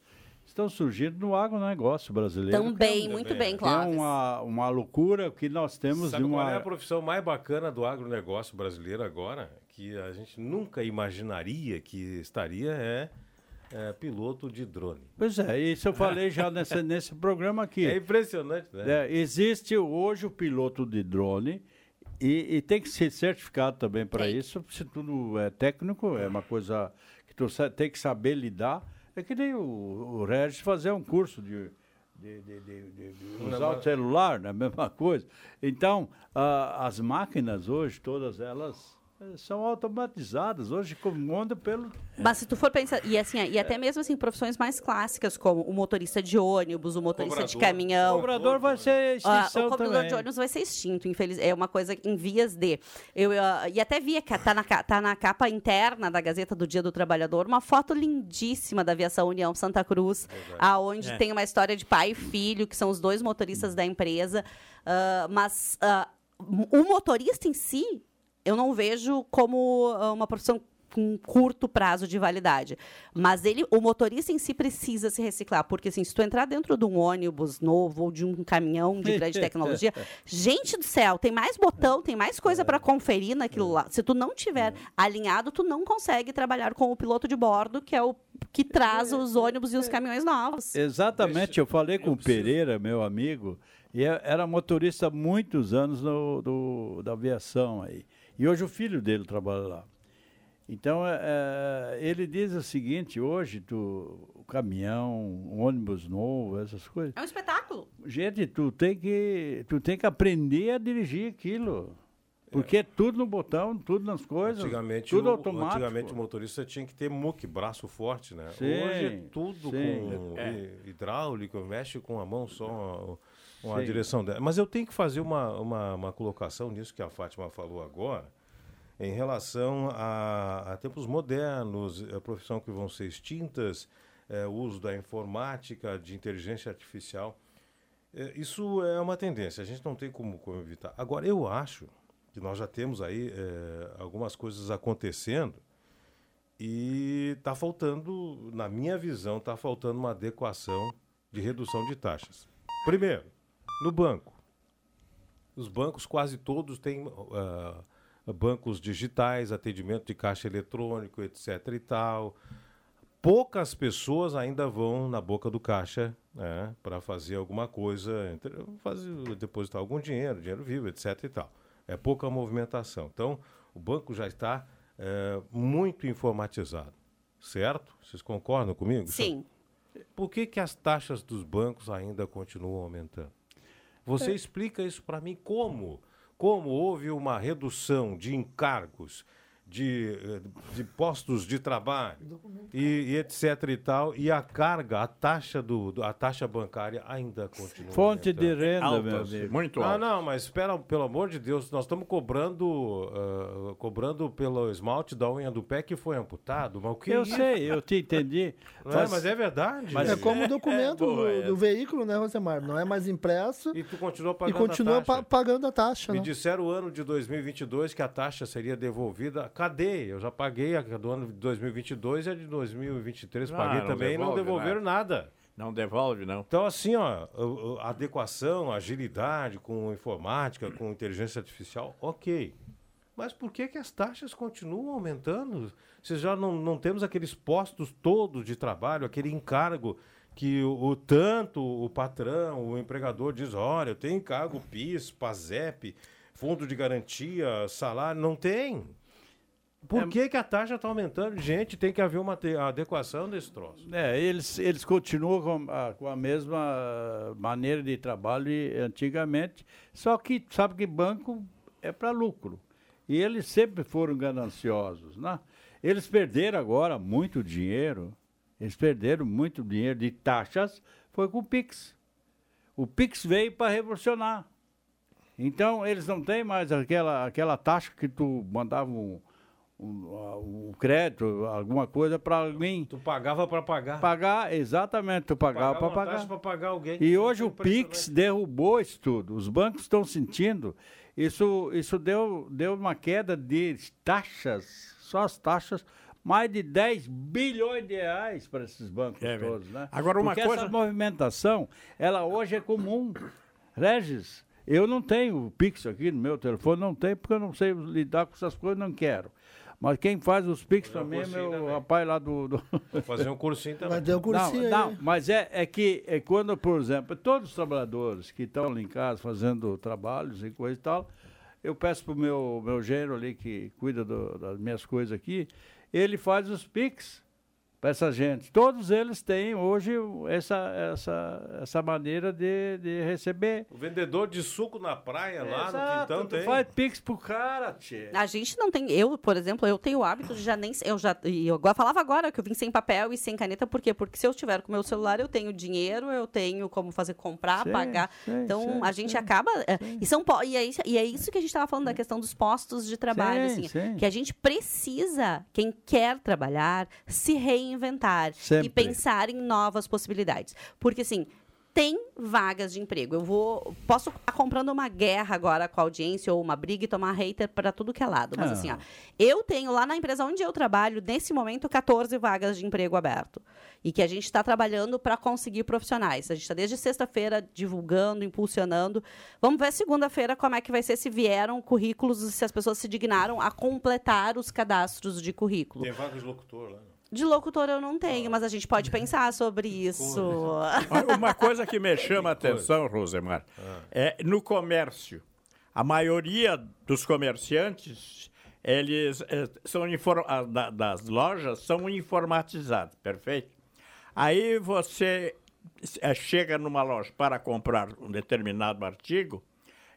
estão surgindo no agronegócio brasileiro. Também, é, muito bem, claro. É uma, uma loucura que nós temos Sabe de uma... qual é a profissão mais bacana do agronegócio brasileiro agora? Que a gente nunca imaginaria que estaria é, é piloto de drone. Pois é, isso eu falei já nesse, nesse programa aqui. É impressionante, né? É, existe hoje o piloto de drone e, e tem que ser certificado também para isso. Se tudo é técnico, é uma coisa que tu tem que saber lidar. É que nem o, o Regis fazer um curso de, de, de, de- usar o celular, né? a mesma coisa. Então, as máquinas hoje, todas elas são automatizadas. Hoje comandam pelo Mas se tu for pensar, e assim, e até mesmo assim, profissões mais clássicas, como o motorista de ônibus, o motorista de Cobrador. o caminhão. cobrador vai ser Ah, extinção o cobrador também. de ônibus vai ser extinto, infelizmente. É uma coisa em vias de. Eu, ah, e até vi que tá na, tá na capa interna da Gazeta do Dia do Trabalhador uma foto lindíssima da Aviação União Santa Cruz, aonde É. tem uma história de pai e filho, que são os dois motoristas da empresa. Ah, mas ah, o motorista em si, eu não vejo como ah, uma profissão com curto prazo de validade. Mas ele, o motorista em si precisa se reciclar, porque assim, se tu entrar dentro de um ônibus novo ou de um caminhão de grande tecnologia, gente do céu, tem mais botão, tem mais coisa para conferir naquilo lá. Se tu não tiver alinhado, tu não consegue trabalhar com o piloto de bordo, que é o que traz os ônibus e os caminhões novos. Exatamente, eu falei com o Pereira, meu amigo, e é- era motorista há muitos anos no- do, da aviação aí. E hoje o filho dele trabalha lá. Então, é, é, ele diz o seguinte, hoje, tu, o caminhão, um ônibus novo, essas coisas, É um espetáculo. gente, tu tem que, tu tem que aprender a dirigir aquilo. Porque é tudo no botão, tudo nas coisas, Antigamente, tudo o, automático. antigamente o motorista tinha que ter muque, braço forte, né? Sim, Hoje é tudo sim. com hí- hidráulico, mexe com a mão só, com a direção dela. Mas eu tenho que fazer uma, uma, uma colocação nisso que a Fátima falou agora, em relação a, a tempos modernos, a profissão que vão ser extintas, eh, o uso da informática, de inteligência artificial. É, Isso é uma tendência, a gente não tem como, como evitar. Agora, eu acho que nós já temos aí é, algumas coisas acontecendo e está faltando, na minha visão, está faltando uma adequação de redução de taxas. Primeiro, no banco. Os bancos quase todos têm ah, bancos digitais, atendimento de caixa eletrônico, etc. e tal poucas pessoas ainda vão na boca do caixa né, para fazer alguma coisa, fazer, depositar algum dinheiro, dinheiro vivo, etc. e tal. É pouca movimentação. Então, o banco já está eh, muito informatizado, certo? Vocês concordam comigo? Sim. Por que, que as taxas dos bancos ainda continuam aumentando? Você explica isso para mim como? Como houve uma redução de encargos, de, eh, de postos de trabalho e, e etc e tal, e a carga, a taxa, do, do- a taxa bancária ainda continua Fonte de aumentando? renda, meu Altas, amigo. muito Ah, altas. não, mas espera, pelo amor de Deus, nós estamos cobrando, ah, cobrando pelo esmalte da unha do pé que foi amputado, mas o que Eu isso? sei, eu te entendi. Não é, mas é verdade. É como o documento boa do, do veículo, né, Rosemar? Não é mais impresso E tu continua e pagando continua a taxa. pa- pagando a taxa, Me né? disseram o ano de 2022 que a taxa seria devolvida. Cadê? Eu já paguei a do ano de 2022 e a de 2023 Ah, paguei não também e não devolve, devolveram nada. Não devolve, não. Então, assim, ó, adequação, agilidade com informática, com inteligência artificial, ok. Mas por que, que as taxas continuam aumentando? Se já não, não temos aqueles postos todos de trabalho, aquele encargo que o, o tanto o patrão, o empregador diz, olha, eu tenho encargo PIS, PASEP, fundo de garantia, salário, não tem. Por que, que a taxa está aumentando? Gente, tem que haver uma adequação desse troço. É, eles, eles continuam com a, com a mesma maneira de trabalho de antigamente, só que sabe que banco é para lucro. E eles sempre foram gananciosos, né? Eles perderam agora muito dinheiro, eles perderam muito dinheiro de taxas, foi com o Pix. O Pix veio para revolucionar. Então, eles não têm mais aquela, aquela taxa que tu mandava um, um, um crédito, alguma coisa para alguém Tu pagava para pagar. pagar, exatamente, tu pagava para pagar. pra pagar alguém. E hoje o. Pix derrubou isso tudo. Os bancos estão sentindo. Isso, isso deu, deu uma queda de taxas, só as taxas, mais de 10 bilhões de reais para esses bancos É, todos, né? Agora, uma Porque coisa- essa movimentação, ela hoje é comum. Regis, eu não tenho o Pix aqui no meu telefone, não tenho, porque eu não sei lidar com essas coisas, não quero. Mas quem faz os Pix um mim é também. rapaz lá do. do- fazer um cursinho também. Vai ter o cursinho não, aí. não, mas é, é que é quando, por exemplo, todos os trabalhadores que estão ali em casa fazendo trabalhos e coisa e tal, eu peço pro meu, meu genro ali que cuida do- das minhas coisas aqui, ele faz os Pix para essa gente. Todos eles têm hoje essa, essa, essa maneira de, de receber. O vendedor de suco na praia lá Exato, no quintão tu tem. faz Pix pro cara, tchê. A gente não tem. Eu, por exemplo, eu tenho o hábito de já nem. Eu já. E eu agora falava agora que eu vim sem papel e sem caneta, por quê? Porque se eu tiver com o meu celular, eu tenho dinheiro, eu tenho como fazer comprar, Sim, pagar. sim, então sim, a gente sim, acaba. é, e, são, e, é isso, e é isso que a gente estava falando da questão dos postos de trabalho. Sim, assim, sim. Que a gente precisa, quem quer trabalhar, se reinventar Sempre. e pensar em novas possibilidades. Porque assim. Tem vagas de emprego. Eu vou. Posso estar comprando uma guerra agora com a audiência ou uma briga e tomar hater para tudo que é lado. Mas Ah. assim, ó, eu tenho lá na empresa onde eu trabalho, nesse momento, 14 vagas de emprego aberto. E que a gente está trabalhando para conseguir profissionais. A gente está desde sexta-feira divulgando, impulsionando. Vamos ver segunda-feira como é que vai ser se vieram currículos e se as pessoas se dignaram a completar os cadastros de currículo. Tem vaga de locutor lá. De locutor eu não tenho, mas a gente pode pensar sobre isso. Uma coisa que me chama a atenção, Rosemar, é no comércio. A maioria dos comerciantes, eles eh, são ah, da- das lojas são informatizados, perfeito? Aí você eh, chega numa loja para comprar um determinado artigo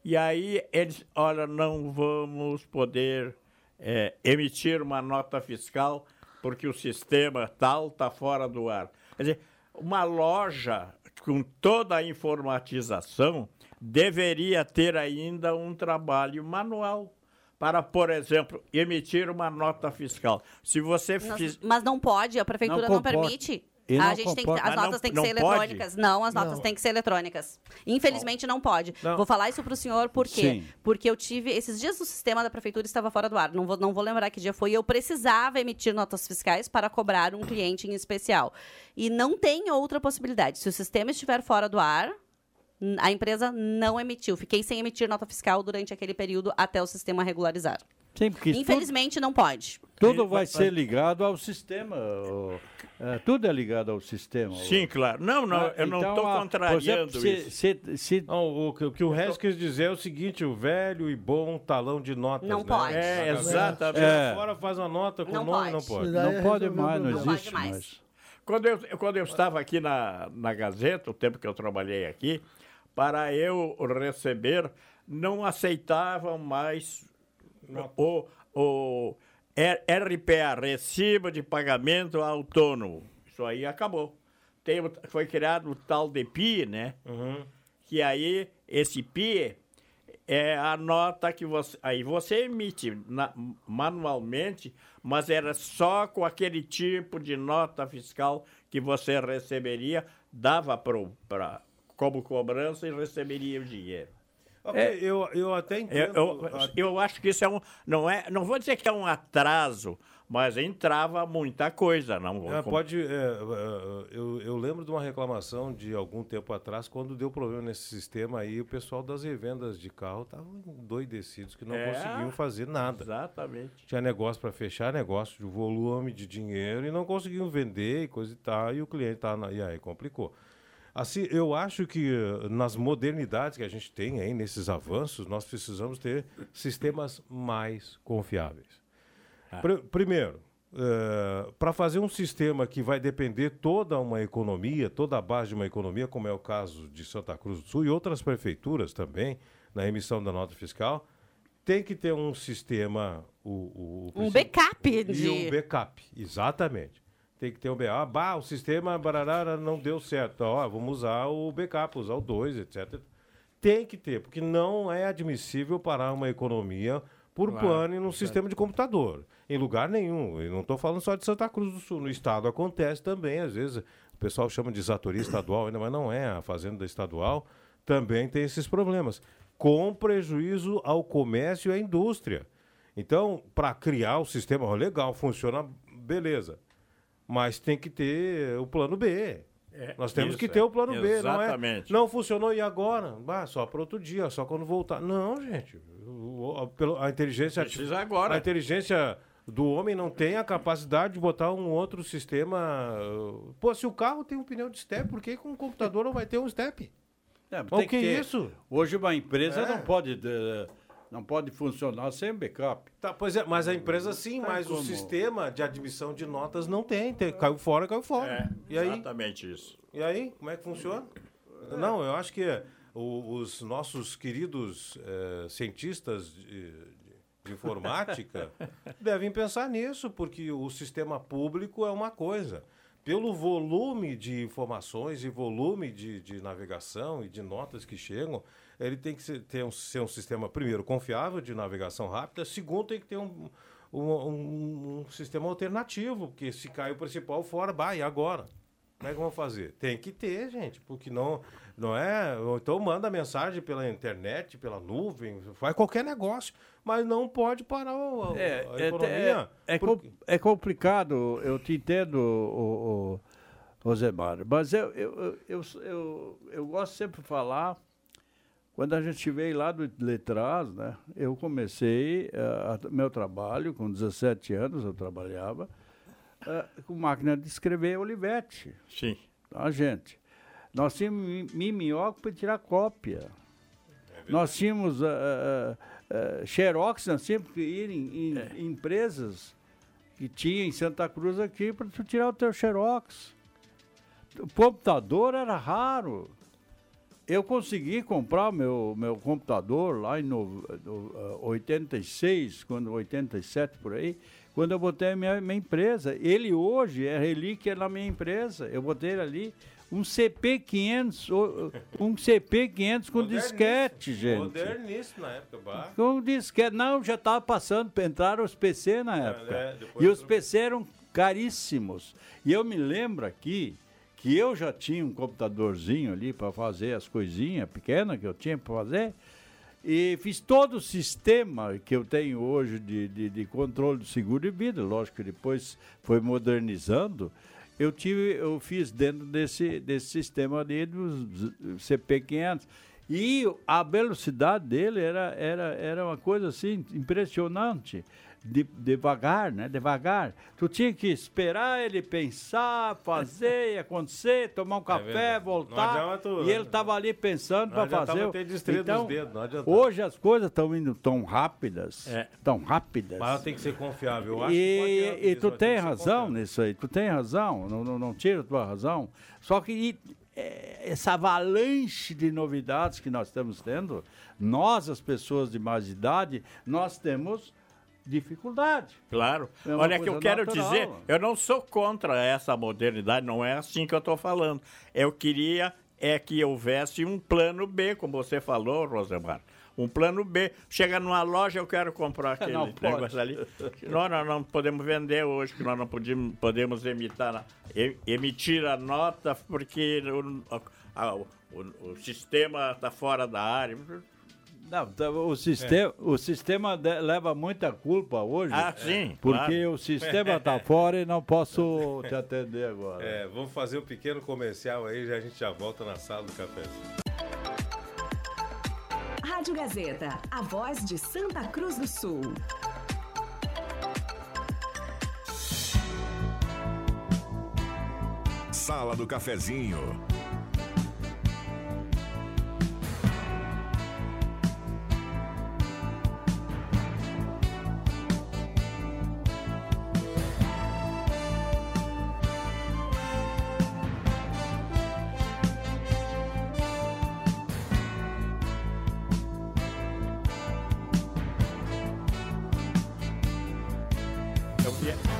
e aí eles, olha, não vamos poder eh, emitir uma nota fiscal porque o sistema tal está fora do ar. Quer dizer, uma loja com toda a informatização deveria ter ainda um trabalho manual para, por exemplo, emitir uma nota fiscal. Se você fiz... mas não pode, a prefeitura Não não, permite. E A gente tem que, as não- notas têm que não ser pode? eletrônicas. Não, as notas Não. têm que ser eletrônicas. Infelizmente não pode. Não. Vou falar isso para o senhor por quê? Sim. Porque eu tive. Esses dias o sistema da prefeitura estava fora do ar. Não vou, não vou lembrar que dia foi. e Eu precisava emitir notas fiscais para cobrar um cliente em especial. E não tem outra possibilidade. Se o sistema estiver fora do ar. A empresa não emitiu. Fiquei sem emitir nota fiscal durante aquele período até o sistema regularizar. Sim, porque tudo- Infelizmente, não pode. tudo, vai ser ligado ao sistema. o- é, tudo é ligado ao sistema. Sim, claro. Não, não, eu não então, estou ah, contrariando exemplo, se- isso. se- se- Não, o, que- o que o Regis quis dizer é o seguinte: o velho e bom talão de notas. Não né? pode. É, A exatamente. É. Fora faz a nota com Não o nome, pode. não pode. Daí não pode mais, não. Não existe pode mais. mais. Quando eu, quando eu estava aqui na, na Gazeta, o tempo que eu trabalhei aqui, para eu receber, não aceitavam mais o, o RPA, Recibo de Pagamento Autônomo. Isso aí acabou. Tem, foi criado o tal de PI, né? Uhum. Que aí, esse PI é a nota que você. Aí você emite na- manualmente, mas era só com aquele tipo de nota fiscal que você receberia, dava pro, pra, como cobrança e receberia o dinheiro. Ok, eu, eu até Eu, entendo. eu, a- eu acho que isso é um. Não, é, não vou dizer que é um atraso, mas entrava muita coisa. Não, É, pode. é, é, eu, eu lembro de uma reclamação de algum tempo atrás, quando deu problema nesse sistema aí, o pessoal das revendas de carro estavam doidecidos que não É. conseguiam fazer nada. Exatamente. Tinha negócio para fechar, negócio de volume de dinheiro e não conseguiam vender e coisa e tal, e o cliente tá na, e aí complicou. Assim, eu acho que eh, nas modernidades que a gente tem aí, nesses avanços, nós precisamos ter sistemas mais confiáveis. Pr- primeiro, para fazer um sistema que vai depender toda uma economia, toda a base de uma economia, como é o caso de Santa Cruz do Sul e outras prefeituras também, na emissão da nota fiscal, tem que ter um sistema. O, o- o Um backup e de. um backup, exatamente. Tem que ter um backup. Ah, bah, o sistema bararara não deu certo. Ó, vamos usar o backup, usar o 2, etc. Tem que ter, porque não é admissível parar uma economia por Claro, pane num sistema de computador. Em lugar nenhum. Eu não estou falando só de Santa Cruz do Sul. No estado acontece também, às vezes o pessoal chama de exatoria estadual ainda, mas não é. A fazenda estadual também tem esses problemas. Com prejuízo ao comércio e à indústria. Então, para criar o sistema legal, funciona, beleza. Mas tem que ter o plano B. Nós temos isso, que ter é. o plano B, não é? Exatamente. Não funcionou e agora? Bah, só para outro dia, só quando voltar. Não, gente. O- a, a inteligência Precisa agora. A inteligência do homem não tem a capacidade de botar um outro sistema. uh, Pô, se o carro tem um pneu de step, por que com um computador não vai ter um step? É, O tem que é isso? Hoje uma empresa É. não pode eh, não pode funcionar sem backup. Tá, pois é, mas a empresa sim, mas o como. sistema de admissão de notas não tem. tem caiu fora, caiu fora. É, e aí? exatamente isso. E aí, como é que funciona? Não, eu acho que o- os nossos queridos eh, cientistas de, de informática devem pensar nisso, porque o sistema público é uma coisa. Pelo volume de informações e volume de, de navegação e de notas que chegam, ele tem que ser, ter um, ser um sistema, primeiro, confiável de navegação rápida, segundo, tem que ter um, um, um- um sistema alternativo, porque se cai o principal fora, e agora? Como é que vão fazer? Tem que ter, gente, porque não, não é. Então manda mensagem pela internet, pela nuvem, faz qualquer negócio, mas não pode parar o- a, É, a é, economia. é, é é complicado, eu te entendo, o, o, Rosemar, mas eu, eu, eu, eu, eu, eu gosto sempre de falar, quando a gente veio lá do Letras, né, eu comecei a- meu trabalho, com 17 anos eu trabalhava, eh, com máquina de escrever Olivetti. Sim. Tá, gente? Nós tínhamos mi- mimeógrafo para tirar cópia. nós tínhamos ah, ah, Xerox, nós tínhamos que ir em, em- em empresas que tinha em Santa Cruz aqui para tu tirar o teu Xerox. O computador era raro. Eu consegui comprar meu, meu computador lá em no, no, ah, 86, quando 87 por aí, quando eu botei a minha, minha empresa. Ele hoje é relíquia na minha empresa. Eu botei ali um CP500, o- um CP500 com disquete, gente. Moderníssimo na época, bah. Com disquete. Não, já estava passando, entraram os PC na época. é, e os PC eram caríssimos. E eu me lembro aqui que eu já tinha um computadorzinho ali para fazer as coisinhas pequenas que eu tinha para fazer. E fiz todo o sistema que eu tenho hoje de, de, de controle do seguro de vida. Lógico que depois foi modernizando. Eu tive, eu fiz dentro desse, desse sistema ali dos CP500. E a velocidade dele era, era, era uma coisa assim impressionante. De, devagar, né? Devagar. Tu tinha que esperar ele pensar, fazer, acontecer, tomar um café, verdade. Não voltar. tu- e ele estava ali pensando para fazer. ter então, dedos, hoje as coisas estão indo tão rápidas, É. tão rápidas. Mas tem que ser confiável. Eu acho E, e tu tem razão confiável. nisso aí, tu tem razão, não, não, não tira a tua razão. Só que e, é, essa avalanche de novidades que nós estamos tendo, nós, as pessoas de mais idade, nós temos dificuldade. Claro. É Olha, que eu quero natural. dizer, eu não sou contra essa modernidade, não é assim que eu estou falando. Eu queria é que houvesse um plano B, como você falou, Rosemar. Um plano B. Chega numa loja, eu quero comprar aquele Não pode. negócio ali. Nós, nós não podemos vender hoje, que nós não podemos, podemos emitar, emitir a nota porque o, a- o- o sistema está fora da área. Não, tá, o sistema, o sistema de- leva muita culpa hoje. Ah, sim, Porque claro. o sistema está fora e não posso te atender agora. É, vamos fazer um pequeno comercial aí, já a gente já volta na sala do cafezinho. Rádio Gazeta, a voz de Santa Cruz do Sul. Sala do Cafezinho.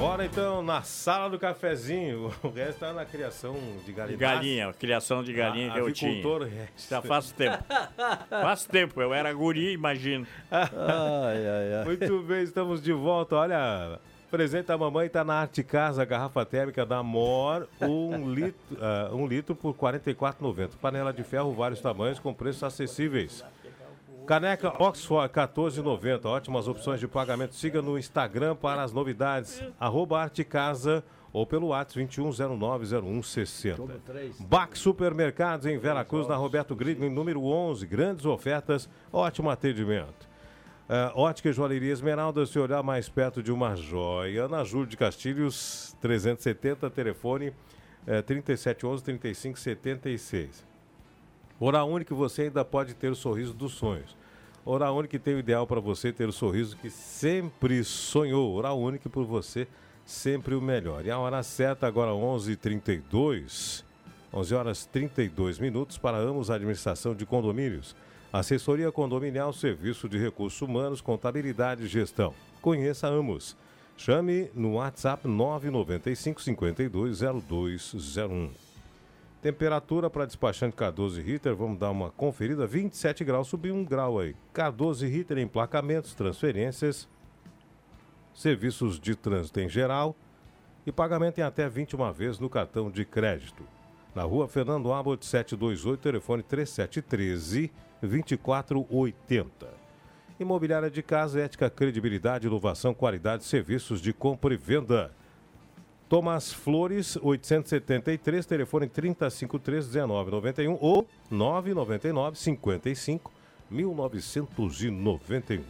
Bora então na sala do cafezinho. O resto tá na criação de De galinha. galinha, criação de galinha A- que eu tinha. é. Já faz tempo. faz tempo, eu era guri, imagino. Ai, ai, ai. Muito bem, estamos de volta. Olha, presente da mamãe está na Arte Casa, garrafa térmica da Mor, um litro, ah, um litro por R$ 44,90. Panela de ferro, vários tamanhos, com preços acessíveis. Caneca Oxford, R$ 14,90. Ótimas opções de pagamento. Siga no Instagram para as novidades. Arroba Arte Casa ou pelo WhatsApp 21090160. Bac Supermercados em Veracruz, na Roberto Gridley, número 11. Grandes ofertas, ótimo atendimento. É, ótica e Joalheria Esmeralda, se olhar mais perto de uma joia, na Júlio de Castilhos, 370, telefone é, 3711-3576. Oral Único, você ainda pode ter o sorriso dos sonhos. Oral Único tem o ideal para você ter o sorriso que sempre sonhou. Oral Único por você, sempre o melhor. E a hora certa, agora 11h32. 11 horas 32 minutos para Amos Administração de Condomínios. Assessoria condominial, serviço de recursos humanos, contabilidade e gestão. Conheça Amos. Chame no WhatsApp 995 520201. Temperatura para despachante Cardoso e Ritter, vamos dar uma conferida. 27 graus, subiu um grau aí. Cardoso e Ritter, emplacamentos, transferências, serviços de trânsito em geral e pagamento em até 21 vezes no cartão de crédito. Na rua Fernando Abbott 728, telefone 3713 2480. Imobiliária de casa, ética, credibilidade, inovação, qualidade, serviços de compra e venda. Tomás Flores, 873, telefone 3053-1991 ou 999-55 1991.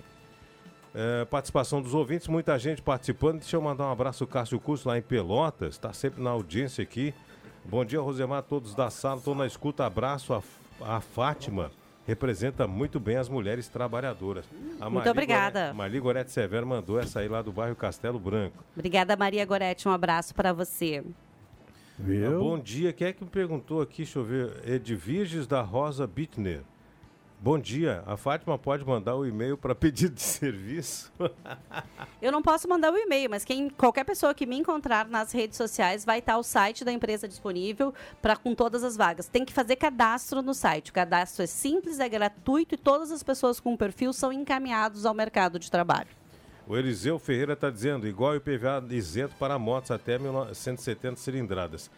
É, participação dos ouvintes, muita gente participando. Deixa eu mandar um abraço Cássio Curso lá em Pelotas, está sempre na audiência aqui. Bom dia, Rosemar, todos da sala, estou na escuta. Abraço a, a Fátima representa muito bem as mulheres trabalhadoras. A muito obrigada. Gorete, Marli Gorete Severo mandou essa aí lá do bairro Castelo Branco. Obrigada, Maria Gorete. Um abraço para você. Viu? Ah, bom dia. Quem é que me perguntou aqui? Deixa eu ver. Edviges da Rosa Bittner. Bom dia. A Fátima pode mandar o e-mail para pedido de serviço? Eu não posso mandar o e-mail, mas quem, qualquer pessoa que me encontrar nas redes sociais vai estar o site da empresa disponível para com todas as vagas. Tem que fazer cadastro no site. O cadastro é simples, é gratuito e todas as pessoas com perfil são encaminhados ao mercado de trabalho. O Eliseu Ferreira está dizendo, igual o IPVA isento para motos até 170 cilindradas.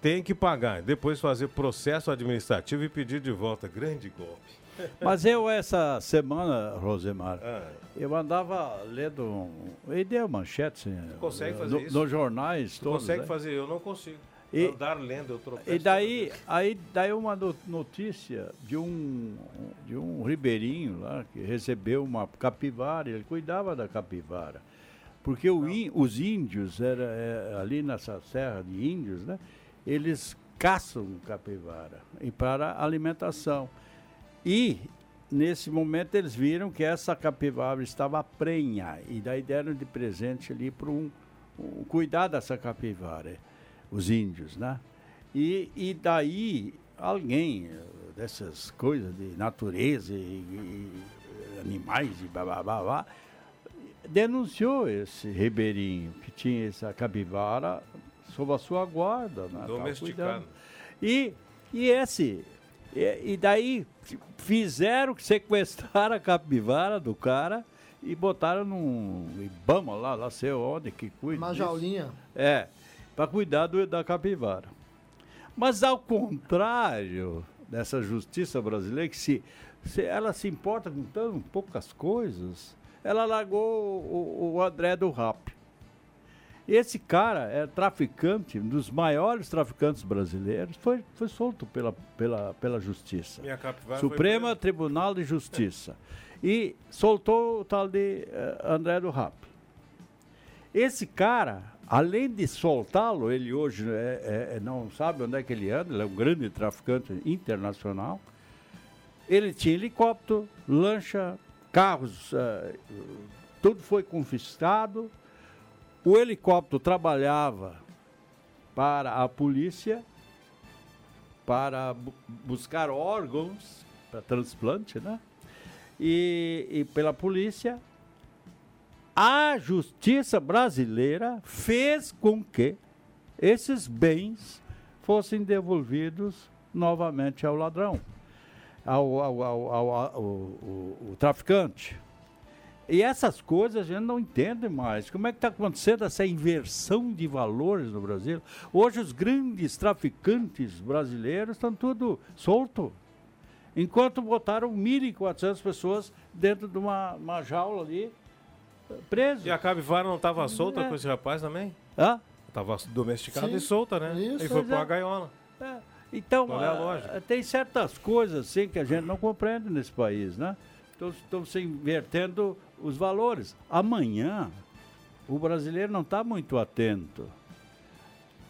Tem que pagar, depois fazer processo administrativo e pedir de volta. Grande golpe. Mas eu, essa semana, Rosemar, ah. eu andava lendo. E deu manchete. Assim, consegue fazer no, isso? Nos jornais. Tu todos, consegue né? fazer, eu não consigo. E, Andar lendo, eu tropeço. E daí, aí, daí uma notícia de um, de um ribeirinho lá que recebeu uma capivara, ele cuidava da capivara. Porque o, os índios, era, é, ali nessa serra de índios, né, eles caçam capivara e para alimentação. E nesse momento eles viram que essa capivara estava prenha e daí deram de presente ali para um, um, cuidar dessa capivara, os índios, né? E, e daí alguém dessas coisas de natureza e, e animais e blá, denunciou esse ribeirinho que tinha essa capivara sob a sua guarda. Né? Domesticado. E, e esse e, e daí fizeram sequestrar a capivara do cara e botaram num Ibama lá, lá sei onde que cuida. Uma jaulinha. É, para cuidar do, da capivara. Mas ao contrário dessa justiça brasileira, que se, se ela se importa com tão poucas coisas, ela largou o, o André do Rap. Esse cara é traficante, um dos maiores traficantes brasileiros, foi, foi solto pela, pela, pela Justiça. Suprema Tribunal de Justiça. E soltou o tal de uh, André do Rap. Esse cara, além de soltá-lo, ele hoje é, é, não sabe onde é que ele anda, ele é um grande traficante internacional. Ele tinha helicóptero, lancha, carros, uh, tudo foi confiscado o helicóptero trabalhava para a polícia, para bu buscar órgãos para transplante, né? E, e pela polícia, a justiça brasileira fez com que esses bens fossem devolvidos novamente ao ladrão, ao, ao, ao, ao, ao traficante. E essas coisas a gente não entende mais. Como é que está acontecendo essa inversão de valores no Brasil? Hoje os grandes traficantes brasileiros estão tudo solto. Enquanto botaram 1.400 pessoas dentro de uma, uma jaula ali, preso. E a capivara não estava solta é. com esse rapaz também? Hã? Estava domesticada e solta, né? Isso, e foi para uma gaiola. É. Então, é a, tem certas coisas assim que a gente não compreende nesse país, né? estão se invertendo os valores. Amanhã, o brasileiro não está muito atento.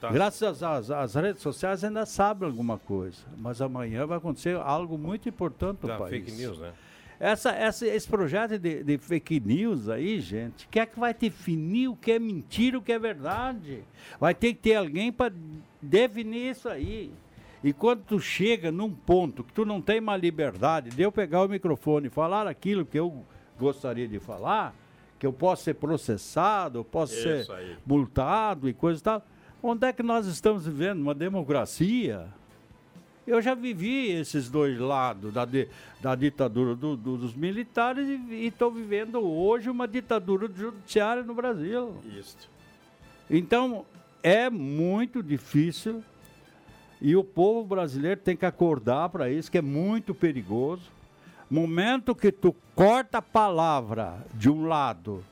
Tá. Graças às, às redes sociais ainda sabe alguma coisa, mas amanhã vai acontecer algo muito importante no Da país. fake news, né? Essa, essa, esse projeto de, de fake news aí, gente, quem é que vai definir o que é mentira e o que é verdade? Vai ter que ter alguém para definir isso aí. E quando tu chega num ponto que tu não tem uma liberdade de eu pegar o microfone e falar aquilo que eu gostaria de falar, que eu posso ser processado, eu posso Isso ser aí. multado e coisa e tal, onde é que nós estamos vivendo? Uma democracia? Eu já vivi esses dois lados da, di- da ditadura do- do- dos militares e estou vivendo hoje uma ditadura do judiciário no Brasil. Isso. Então, é muito difícil e o povo brasileiro tem que acordar para isso, que é muito perigoso. Momento que tu corta a palavra de um lado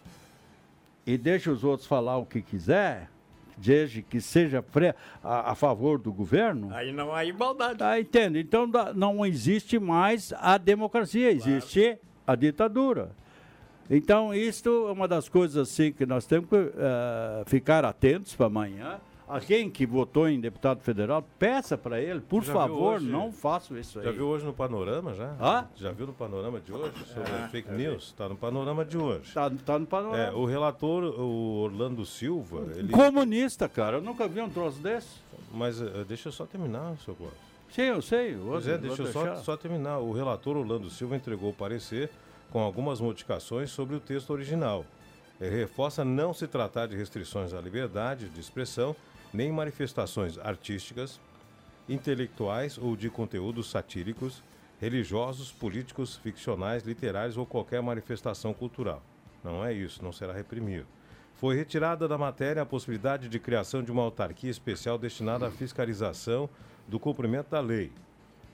e deixa os outros falar o que quiser, desde que seja pre- a, a favor do governo, Aí não há igualdade. Tá, entende? Então da- não existe mais a democracia, existe a ditadura. Então, isto é uma das coisas assim que nós temos que eh, ficar atentos para amanhã. Alguém que votou em deputado federal, peça para ele, por Já favor, hoje? não faça isso aí. Já viu hoje no panorama já? Hã? Já viu no panorama de hoje sobre Ah, fake news? Está no panorama de hoje. Tá, tá no É, panorama. o relator, o Orlando Silva, ele. Comunista, cara, eu nunca vi um troço desse. Mas eh, deixa eu só terminar, seu Clóvis. Sim, eu sei. Pois vou- é, deixa eu só, só terminar. O relator Orlando Silva entregou o parecer com algumas modificações sobre o texto original. Ele reforça não se tratar de restrições à liberdade de expressão, nem manifestações artísticas, intelectuais ou de conteúdos satíricos, religiosos, políticos, ficcionais, literários ou qualquer manifestação cultural. Não é isso, não será reprimido. Foi retirada da matéria a possibilidade de criação de uma autarquia especial destinada à fiscalização do cumprimento da lei.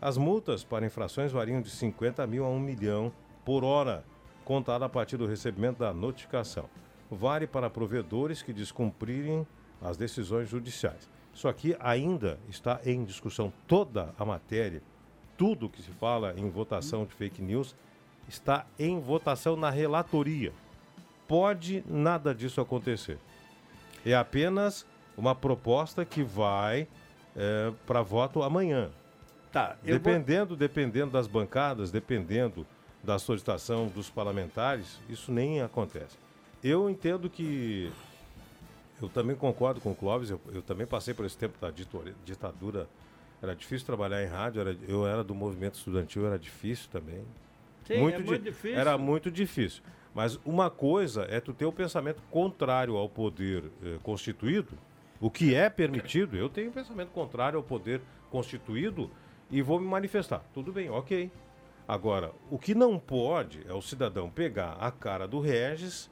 As multas para infrações variam de 50 mil a 1 milhão por hora, contada a partir do recebimento da notificação. Vale para provedores que descumprirem as decisões judiciais. Isso aqui ainda está em discussão. Toda a matéria, tudo que se fala em votação de fake news, está em votação na relatoria. Pode nada disso acontecer. É apenas uma proposta que vai para voto amanhã. Tá, eu vou- Dependendo, dependendo das bancadas, dependendo da solicitação dos parlamentares, isso nem acontece. Eu entendo que. Eu também concordo com o Clóvis, eu, eu também passei por esse tempo da ditadura. Era difícil trabalhar em rádio, era- eu era do movimento estudantil, era difícil também. Sim, é muito muito di- difícil. Era muito difícil. Mas uma coisa é tu ter o pensamento contrário ao poder eh, constituído, o que é permitido. Eu tenho um pensamento contrário ao poder constituído e vou me manifestar. Tudo bem, ok. Agora, o que não pode é o cidadão pegar a cara do Regis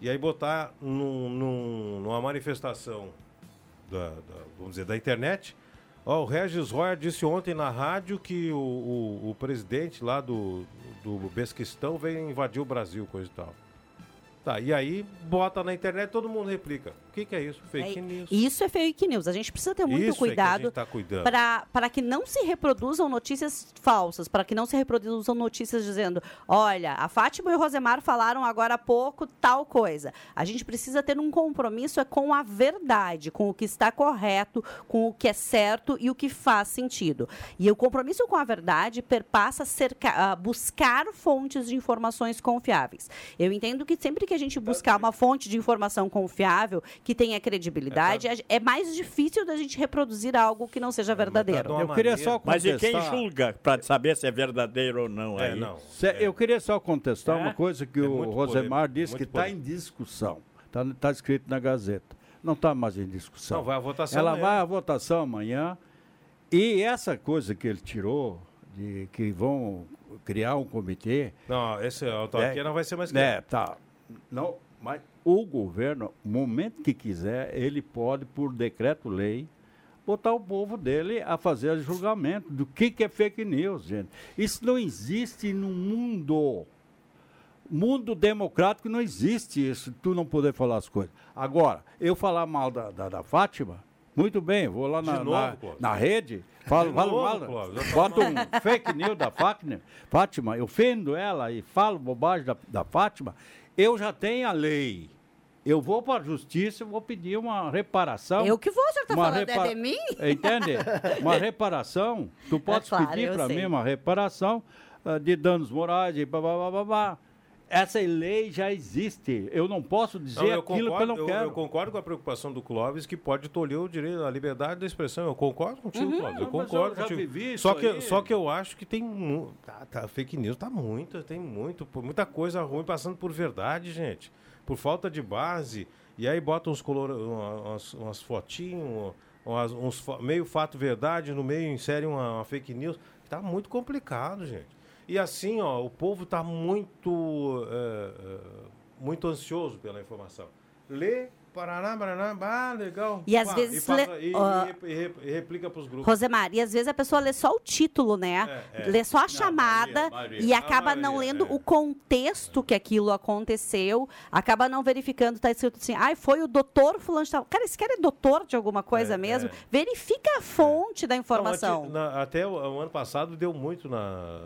e aí botar num- num- numa manifestação da, da- vamos dizer, da internet. Ó, o Regis Royer disse ontem na rádio que o, o- o presidente lá do, do Besquistão veio invadir o Brasil, coisa e tal. Tá, e aí bota na internet todo mundo replica. O que, que é isso? Fake É, news. Isso é fake news. A gente precisa ter muito Isso é cuidado gente tá para que não se reproduzam notícias falsas, para que não se reproduzam notícias dizendo: olha, a Fátima e o Rosemar falaram agora há pouco tal coisa. A gente precisa ter um compromisso é com a verdade, com o que está correto, com o que é certo e o que faz sentido. E o compromisso com a verdade perpassa cerca, a buscar fontes de informações confiáveis. Eu entendo que sempre que a gente buscar uma fonte de informação confiável, que tenha credibilidade, é, é mais difícil da gente reproduzir algo que não seja verdadeiro. uma Eu queria só Mas e quem contestar- julga para saber se é verdadeiro ou não? É, aí? não. Cê- Eu queria só contestar É? uma coisa que É o Rosemar polêmico, disse muito que está em discussão. Está escrito na Gazeta. Não está mais em discussão. Não, vai à votação Ela amanhã. vai à votação amanhã. E essa coisa que ele tirou, de que vão criar um comitê. Não, esse autarquia É, não vai ser mais É, tá. Não, mas o governo, no momento que quiser, ele pode, por decreto-lei, botar o povo dele a fazer julgamento do que, que é fake news, gente. Isso não existe no mundo. Mundo democrático não existe isso, tu não poder falar as coisas. Agora, eu falar mal da, da, da Fátima, Muito bem, vou lá na, novo, na, na rede, falo, De falo novo, mal, boto um fake news da Fátima, Fátima, eu ofendo ela e falo bobagem da, da Fátima, eu já tenho a lei. Eu vou para a justiça e vou pedir uma reparação. Eu que vou, o senhor tá uma falando, é repara- de mim? Entende? Uma reparação. Tu podes claro, pedir para mim uma reparação ah, de danos morais e babá, babá, babá. Essa lei já existe. Eu não posso dizer Não, eu, aquilo concordo, que eu não eu, quero. eu concordo com a preocupação do Clóvis, que pode tolher o direito, a liberdade da expressão. Eu concordo contigo, Uhum. Clóvis. Eu eu concordo já contigo. só, que, aí. só que eu acho que tem. Tá, tá, fake news tá muito, tem muito, muita coisa ruim passando por verdade, gente. Por falta de base. E aí bota uns color, umas, umas fotinhos, uns fa- meio fato verdade, no meio insere uma, uma fake news. Tá muito complicado, gente. E assim, ó, o povo tá muito, eh, eh, muito ansioso pela informação. Lê, Paraná, Paraná, ah, legal. E às pá, vezes passa- e, ó, e rep- e e replica pros grupos. Rosemar, e às vezes a pessoa lê só o título, né? É, é. Lê só a Não, chamada e acaba não lendo é. o contexto que aquilo aconteceu, acaba não verificando, tá escrito assim, ai, foi o doutor fulano de tal. Cara, esse cara é doutor de alguma coisa É, mesmo? é. Verifica a fonte da Não, informação. antes- na- até o, o ano passado deu muito na.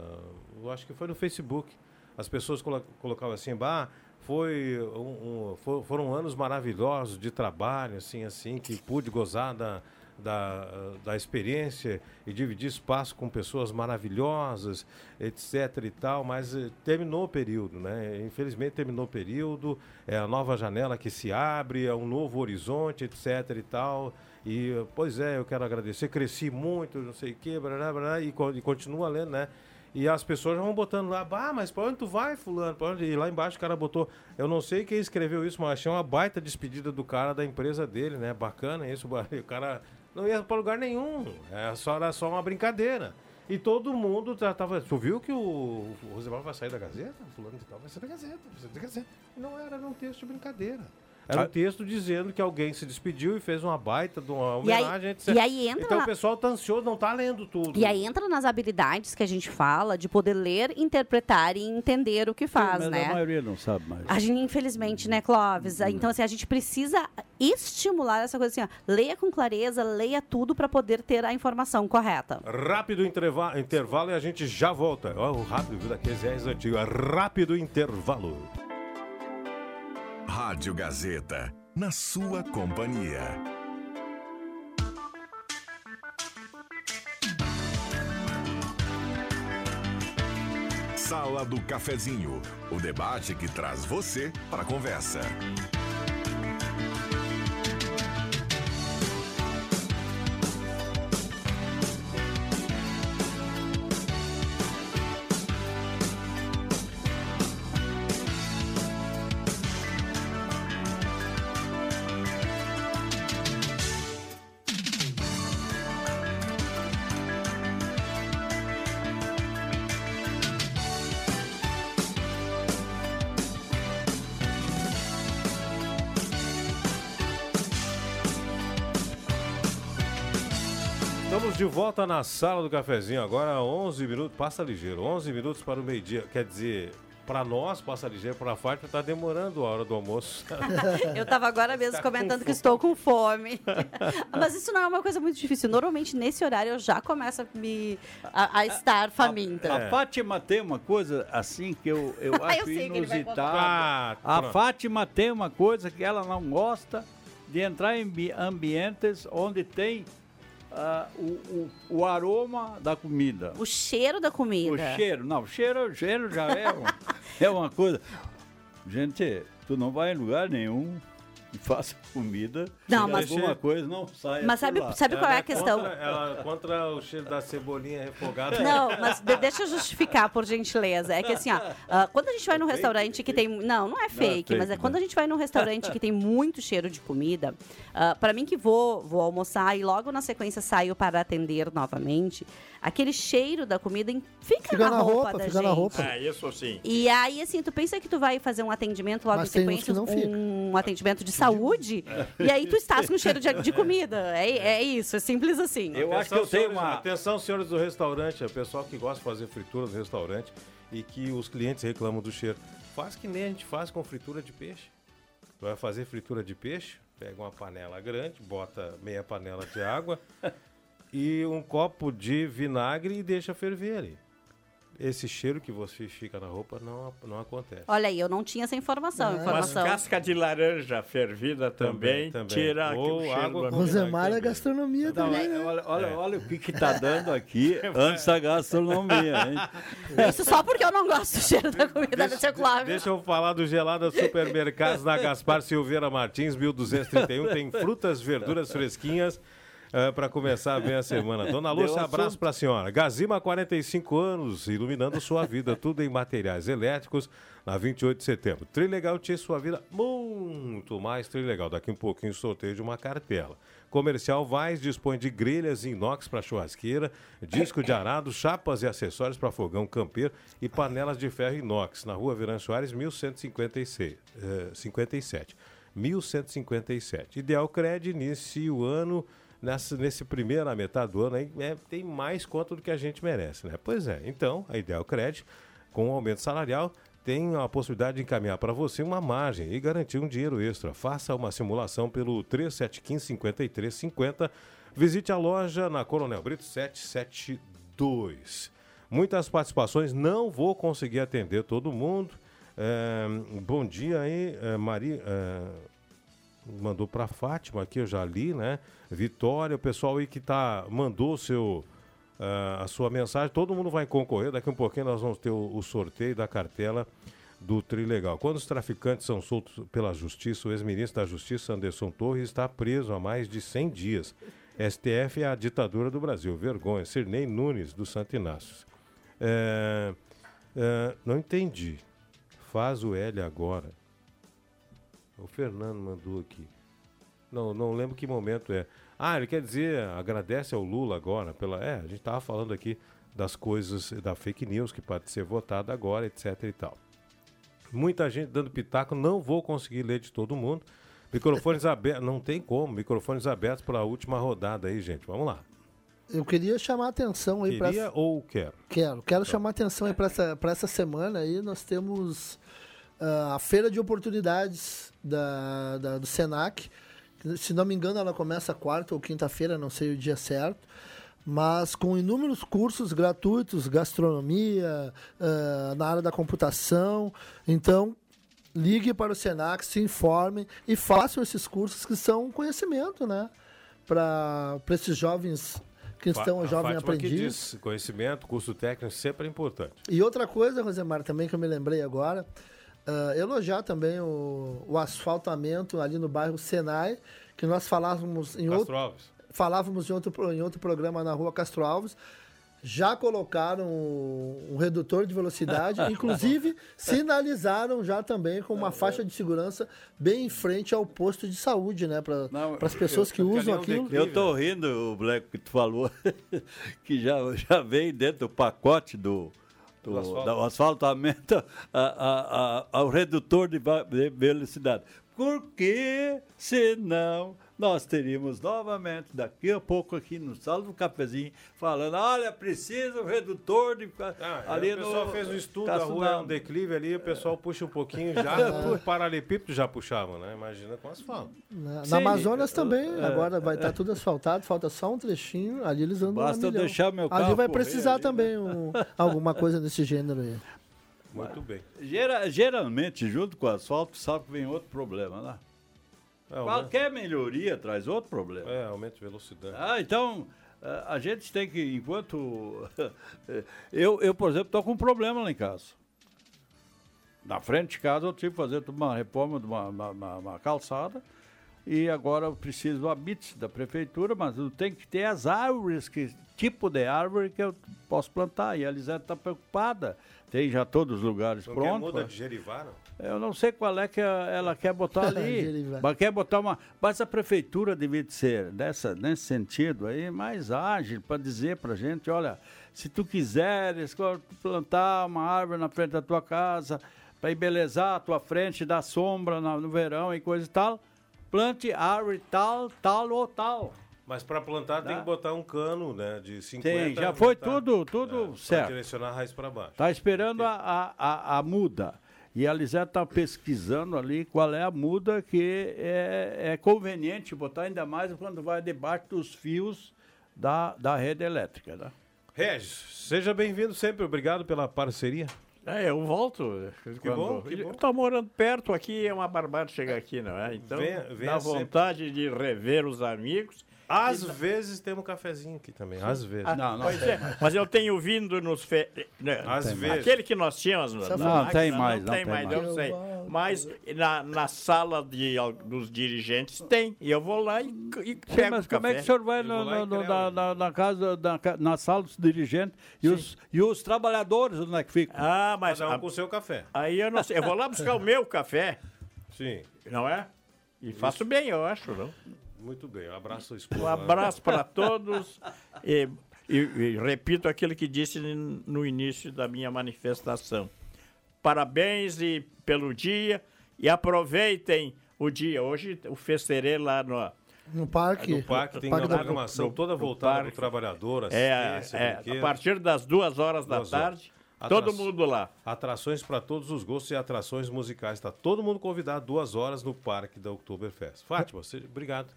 Eu acho que foi no Facebook. As pessoas colo- colocavam assim, bah, foi um- um- for- foram anos maravilhosos de trabalho, assim, assim, que pude gozar da, da, da experiência e dividir espaço com pessoas maravilhosas, etc e tal, mas eh, terminou o período, né? Infelizmente terminou o período, é a nova janela que se abre, é um novo horizonte, etc e tal. E, pois é, eu quero agradecer, cresci muito, não sei o quê, blá, blá, blá, e, co- e continua lendo, né? E as pessoas já vão botando lá, bah, mas pra onde tu vai, fulano? Pra onde? E lá embaixo o cara botou, eu não sei quem escreveu isso, mas achei uma baita despedida do cara da empresa dele, né? Bacana isso, o cara não ia pra lugar nenhum, é só, era só uma brincadeira. E todo mundo tava. Tu viu que o, o Rosemar vai sair da Gazeta? Fulano de tal vai sair da Gazeta, vai sair da Gazeta. Não era, era um texto de brincadeira. Era um texto dizendo que alguém se despediu e fez uma baita de uma E aí- homenagem, etc. e aí entra Então na- o pessoal tá ansioso, não tá lendo tudo. E aí entra nas habilidades que a gente fala de poder ler, interpretar e entender o que faz, Mas né? a maioria não sabe mais. A gente, infelizmente, né, Clóvis? Então, assim, a gente precisa estimular essa coisa assim, ó. Leia com clareza, leia tudo para poder ter a informação correta. Rápido interva- intervalo e a gente já volta. Ó, o rápido, daqueles é antigo. É Rápido intervalo. Rádio Gazeta, na sua companhia. Sala do Cafezinho, o debate que traz você para a conversa. Volta na sala do cafezinho agora, 11 minutos, passa ligeiro, 11 minutos para o meio-dia. Quer dizer, para nós, passa ligeiro, para a Fátima, está demorando a hora do almoço. Eu estava agora mesmo comentando que estou com fome. Mas isso não é uma coisa muito difícil. Normalmente, nesse horário, eu já começo a, me, a, a estar faminta. A Fátima tem uma coisa assim que eu, eu Ah, eu acho sei que ele vai inusitada. Ah, a. Fátima tem uma coisa que ela não gosta de entrar em ambi- ambientes onde tem o, o, o aroma da comida. O cheiro da comida. O cheiro, não, o cheiro, o cheiro já é, um- é uma coisa. Gente, tu não vai em lugar nenhum e faça comida. Não, mas- alguma coisa não sai. Mas sabe, sabe qual é a questão? Contra, ela, contra o cheiro da cebolinha refogada. Não, mas de- deixa eu justificar, por gentileza. É que assim, ó, ah, quando a gente vai num restaurante que tem. Não, não é fake, mas é quando a gente vai num restaurante que tem muito cheiro de comida, ah, para mim que vou, vou almoçar e logo na sequência saio para atender novamente, aquele cheiro da comida em- fica, Fica na, na roupa, roupa, da fica na gente. roupa. É, isso sim. E aí, assim, tu pensa que tu vai fazer um atendimento logo Mas em tem uns sequência, que não fica. um atendimento de saúde, e aí tu estás com cheiro de, de comida. É, é isso, é simples assim. Eu acho que eu tenho uma. Atenção, senhores do restaurante, é o pessoal que gosta de fazer fritura no restaurante e que os clientes reclamam do cheiro. Faz que nem a gente faz com fritura de peixe. Vai fazer fritura de peixe, Pega uma panela grande, bota meia panela de água e um copo de vinagre e deixa ferver ali. Esse cheiro que você fica na roupa não, não acontece. Olha aí, eu não tinha essa informação. É. Mas informação. casca de laranja fervida também, Também, também. tira Ou aquele água. Rosemar é gastronomia Não, também, é- né? olha, olha, olha o que que tá dando aqui antes da gastronomia, hein? Isso só porque eu não gosto do cheiro da comida seu Clóvis. Deixa eu falar do Gelada Supermercados na Gaspar Silveira Martins, 1231. Tem frutas, verduras fresquinhas para começar bem a semana. Dona Lúcia, abraço para a senhora. Gazima, 45 anos, iluminando sua vida. Tudo em materiais elétricos, na 28 de setembro. Trilegal tinha sua vida muito mais trilegal. Daqui um pouquinho, sorteio de uma cartela. Comercial Vaz dispõe de grelhas inox para churrasqueira, disco de arado, chapas e acessórios para fogão campeiro e panelas de ferro inox, na rua Verão Soares, 1156, eh, 57. 1157. Ideal Cred inicia o ano nessa, nesse primeira metade do ano aí, é, tem mais conta do que a gente merece, né? Pois é. Então, a Ideal Cred, com o aumento salarial, tem a possibilidade de encaminhar para você uma margem e garantir um dinheiro extra. Faça uma simulação pelo 3715-5350. Visite a loja na Coronel Brito 772. Muitas participações, não vou conseguir atender todo mundo. É, bom dia aí, é, Maria. é, mandou para Fátima aqui, eu já li, né? Vitória, o pessoal aí que tá mandou seu ah, a sua mensagem, todo mundo vai concorrer. Daqui um pouquinho nós vamos ter o, o sorteio da cartela do Trilegal. Quando os traficantes são soltos pela justiça, o ex-ministro da Justiça, Anderson Torres, está preso há mais de 100 dias. STF é a ditadura do Brasil. Vergonha. Sirnei Nunes, do Santo Inácio. É, é, não entendi. Faz o L agora. O Fernando mandou aqui. Não, não lembro que momento é. Ah, ele quer dizer, agradece ao Lula agora pela. É, a gente estava falando aqui das coisas da fake news que pode ser votada agora, etc e tal. Muita gente dando pitaco, não vou conseguir ler de todo mundo. Microfones abertos, não tem como. Microfones abertos para a última rodada aí, gente. Vamos lá. Eu queria chamar a atenção aí para Queria ou quero? Quero, quero chamar a atenção aí para essa, pra essa semana aí. Nós temos ah, a feira de oportunidades da, da- do Senac. Se não me engano, ela começa quarta ou quinta-feira, não sei o dia certo. Mas com inúmeros cursos gratuitos, gastronomia, ah, na área da computação. Então, ligue para o Senac, se informe e façam esses cursos que são um conhecimento, né? Para esses jovens que estão a jovem Fátima aprendiz. diz, conhecimento, curso técnico sempre é importante. E outra coisa, Rosemar, também que eu me lembrei agora, ah, elogiar também o, o asfaltamento ali no bairro Senai, que nós falávamos em Castro outro, Alves. falávamos em outro, em outro programa na rua Castro Alves. Já colocaram um redutor de velocidade, inclusive sinalizaram já também com uma faixa de segurança bem em frente ao posto de saúde, né? Para Não, as pessoas eu- que eu usam aquilo. Eu tô rindo, o Black, que tu falou, que já, já vem dentro do pacote do, do, asfalto. do asfaltamento a, a, a, ao redutor de, de velocidade. Porque senão nós teríamos novamente, daqui a pouco aqui no sala do cafezinho, falando, olha, precisa um redutor de... Ah, ali o pessoal no- fez um estudo, Castro a rua é um Alves." declive ali, o pessoal puxa um pouquinho já, o paralelepípedo já puxavam, né? Imagina com asfalto. Na, Sim, na Amazonas também, é, agora vai estar tudo asfaltado, falta só um trechinho, ali eles andam Basta eu milhão. deixar meu Ali carro vai correr precisar ali, né? também um- alguma coisa desse gênero aí. Muito bem. Gera- geralmente, junto com o asfalto, sabe que vem outro problema, né? É, Qualquer melhoria traz outro problema. é, aumento de velocidade. Ah, então eh, a gente tem que, enquanto. eu, eu, por exemplo, estou com um problema lá em casa. Na frente de casa eu tive que fazer uma reforma de uma, uma- uma- uma calçada e agora eu preciso do habite da prefeitura, mas eu tenho que ter as árvores, que tipo de árvore que eu posso plantar. E a Lisete está preocupada. Tem já todos os lugares Não prontos. muda de Gerivá, não? eu não sei qual é que ela quer botar ali. Mas quer botar uma. Mas a prefeitura devia ser dessa, nesse sentido aí, mais ágil para dizer pra gente, olha, se tu quiseres plantar uma árvore na frente da tua casa, para embelezar a tua frente, dar sombra no verão e coisa e tal, plante árvore tal, tal ou tal. Mas para plantar tem Dá. que botar um cano, né? De 50 Tem, já foi tá? tudo, tudo Pra certo. direcionar a raiz para baixo. Tá esperando a, a, a, a muda. E a Lisete está pesquisando ali qual é a muda que é, é conveniente botar, ainda mais quando vai debaixo dos fios da, da rede elétrica. Né? Regis, seja bem-vindo sempre. Obrigado pela parceria. É, eu volto. Que bom, que bom. Estou morando perto aqui, é uma barbada chegar aqui, não é? Então, Venha- venha dá sempre. vontade de rever os amigos. Às vezes tem um cafezinho aqui também. Às vezes. Ah, Não, não pois tem é, mas eu tenho vindo nos. Fe... né, Às tem vezes. Aquele que nós tínhamos. na Não, máquina, tem mais, Não não tem tem mais, mais. eu sei. Mas na, na sala de, dos dirigentes tem. E eu vou lá e, e Sim, pego mas como é que o senhor vai no- no- no- na, na- na casa, na, na sala dos dirigentes e os, e os trabalhadores, onde é que ficam? Ah, mas Cada um a- com o seu café. aí eu não sei. Eu vou lá buscar o meu café, Sim. não é? E faço bem, eu acho, não? Muito bem. Um abraço, esposa. Um abraço para todos. E, e- e repito aquilo que disse no início da minha manifestação. Parabéns e pelo dia e aproveitem o dia. Hoje o festerê lá no. No parque. No parque tem Parque uma da- programação no- toda voltada para o trabalhador, É, é, a partir das duas horas da Duas horas. tarde, todo Atração- mundo lá. Atrações para todos os gostos e atrações musicais. Está todo mundo convidado duas horas no parque da Oktoberfest. Fátima, você, obrigado.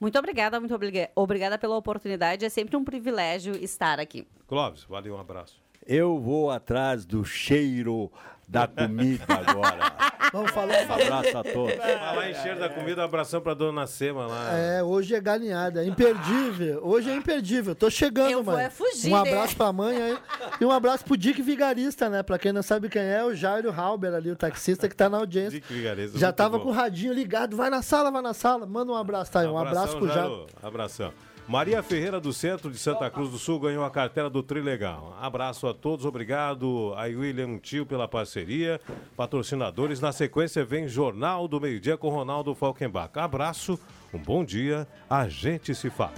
Muito obrigada, muito obriga- obrigada pela oportunidade. É sempre um privilégio estar aqui. Clóvis, valeu, um abraço. Eu vou atrás do cheiro da comida agora. Vamos falar, Um abraço a todos. Falar em cheiro da comida, um abração para dona Sema lá. É, hoje é galinhada, é imperdível. Hoje é imperdível. Tô chegando, Eu vou mãe. é fugir, Um né? abraço pra mãe aí. E um abraço pro Dick Vigarista, né? Pra quem não sabe quem é, o Jairo Halber ali, o taxista que tá na audiência. Dick Vigarista, Já tava bom. com o radinho ligado. Vai na sala, vai na sala. Manda um abraço, tá aí. Um abraço pro Jairo. Jairo. Abração. Maria Ferreira do Centro de Santa Cruz do Sul ganhou a cartela do Trilegal. Abraço a todos, obrigado a William Tio pela parceria. Patrocinadores, na sequência vem Jornal do Meio Dia com Ronaldo Falkenbach. Abraço, um bom dia, a gente se fala.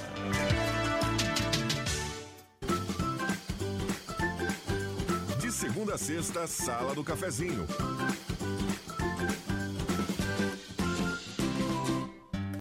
De segunda a sexta, Sala do Cafezinho.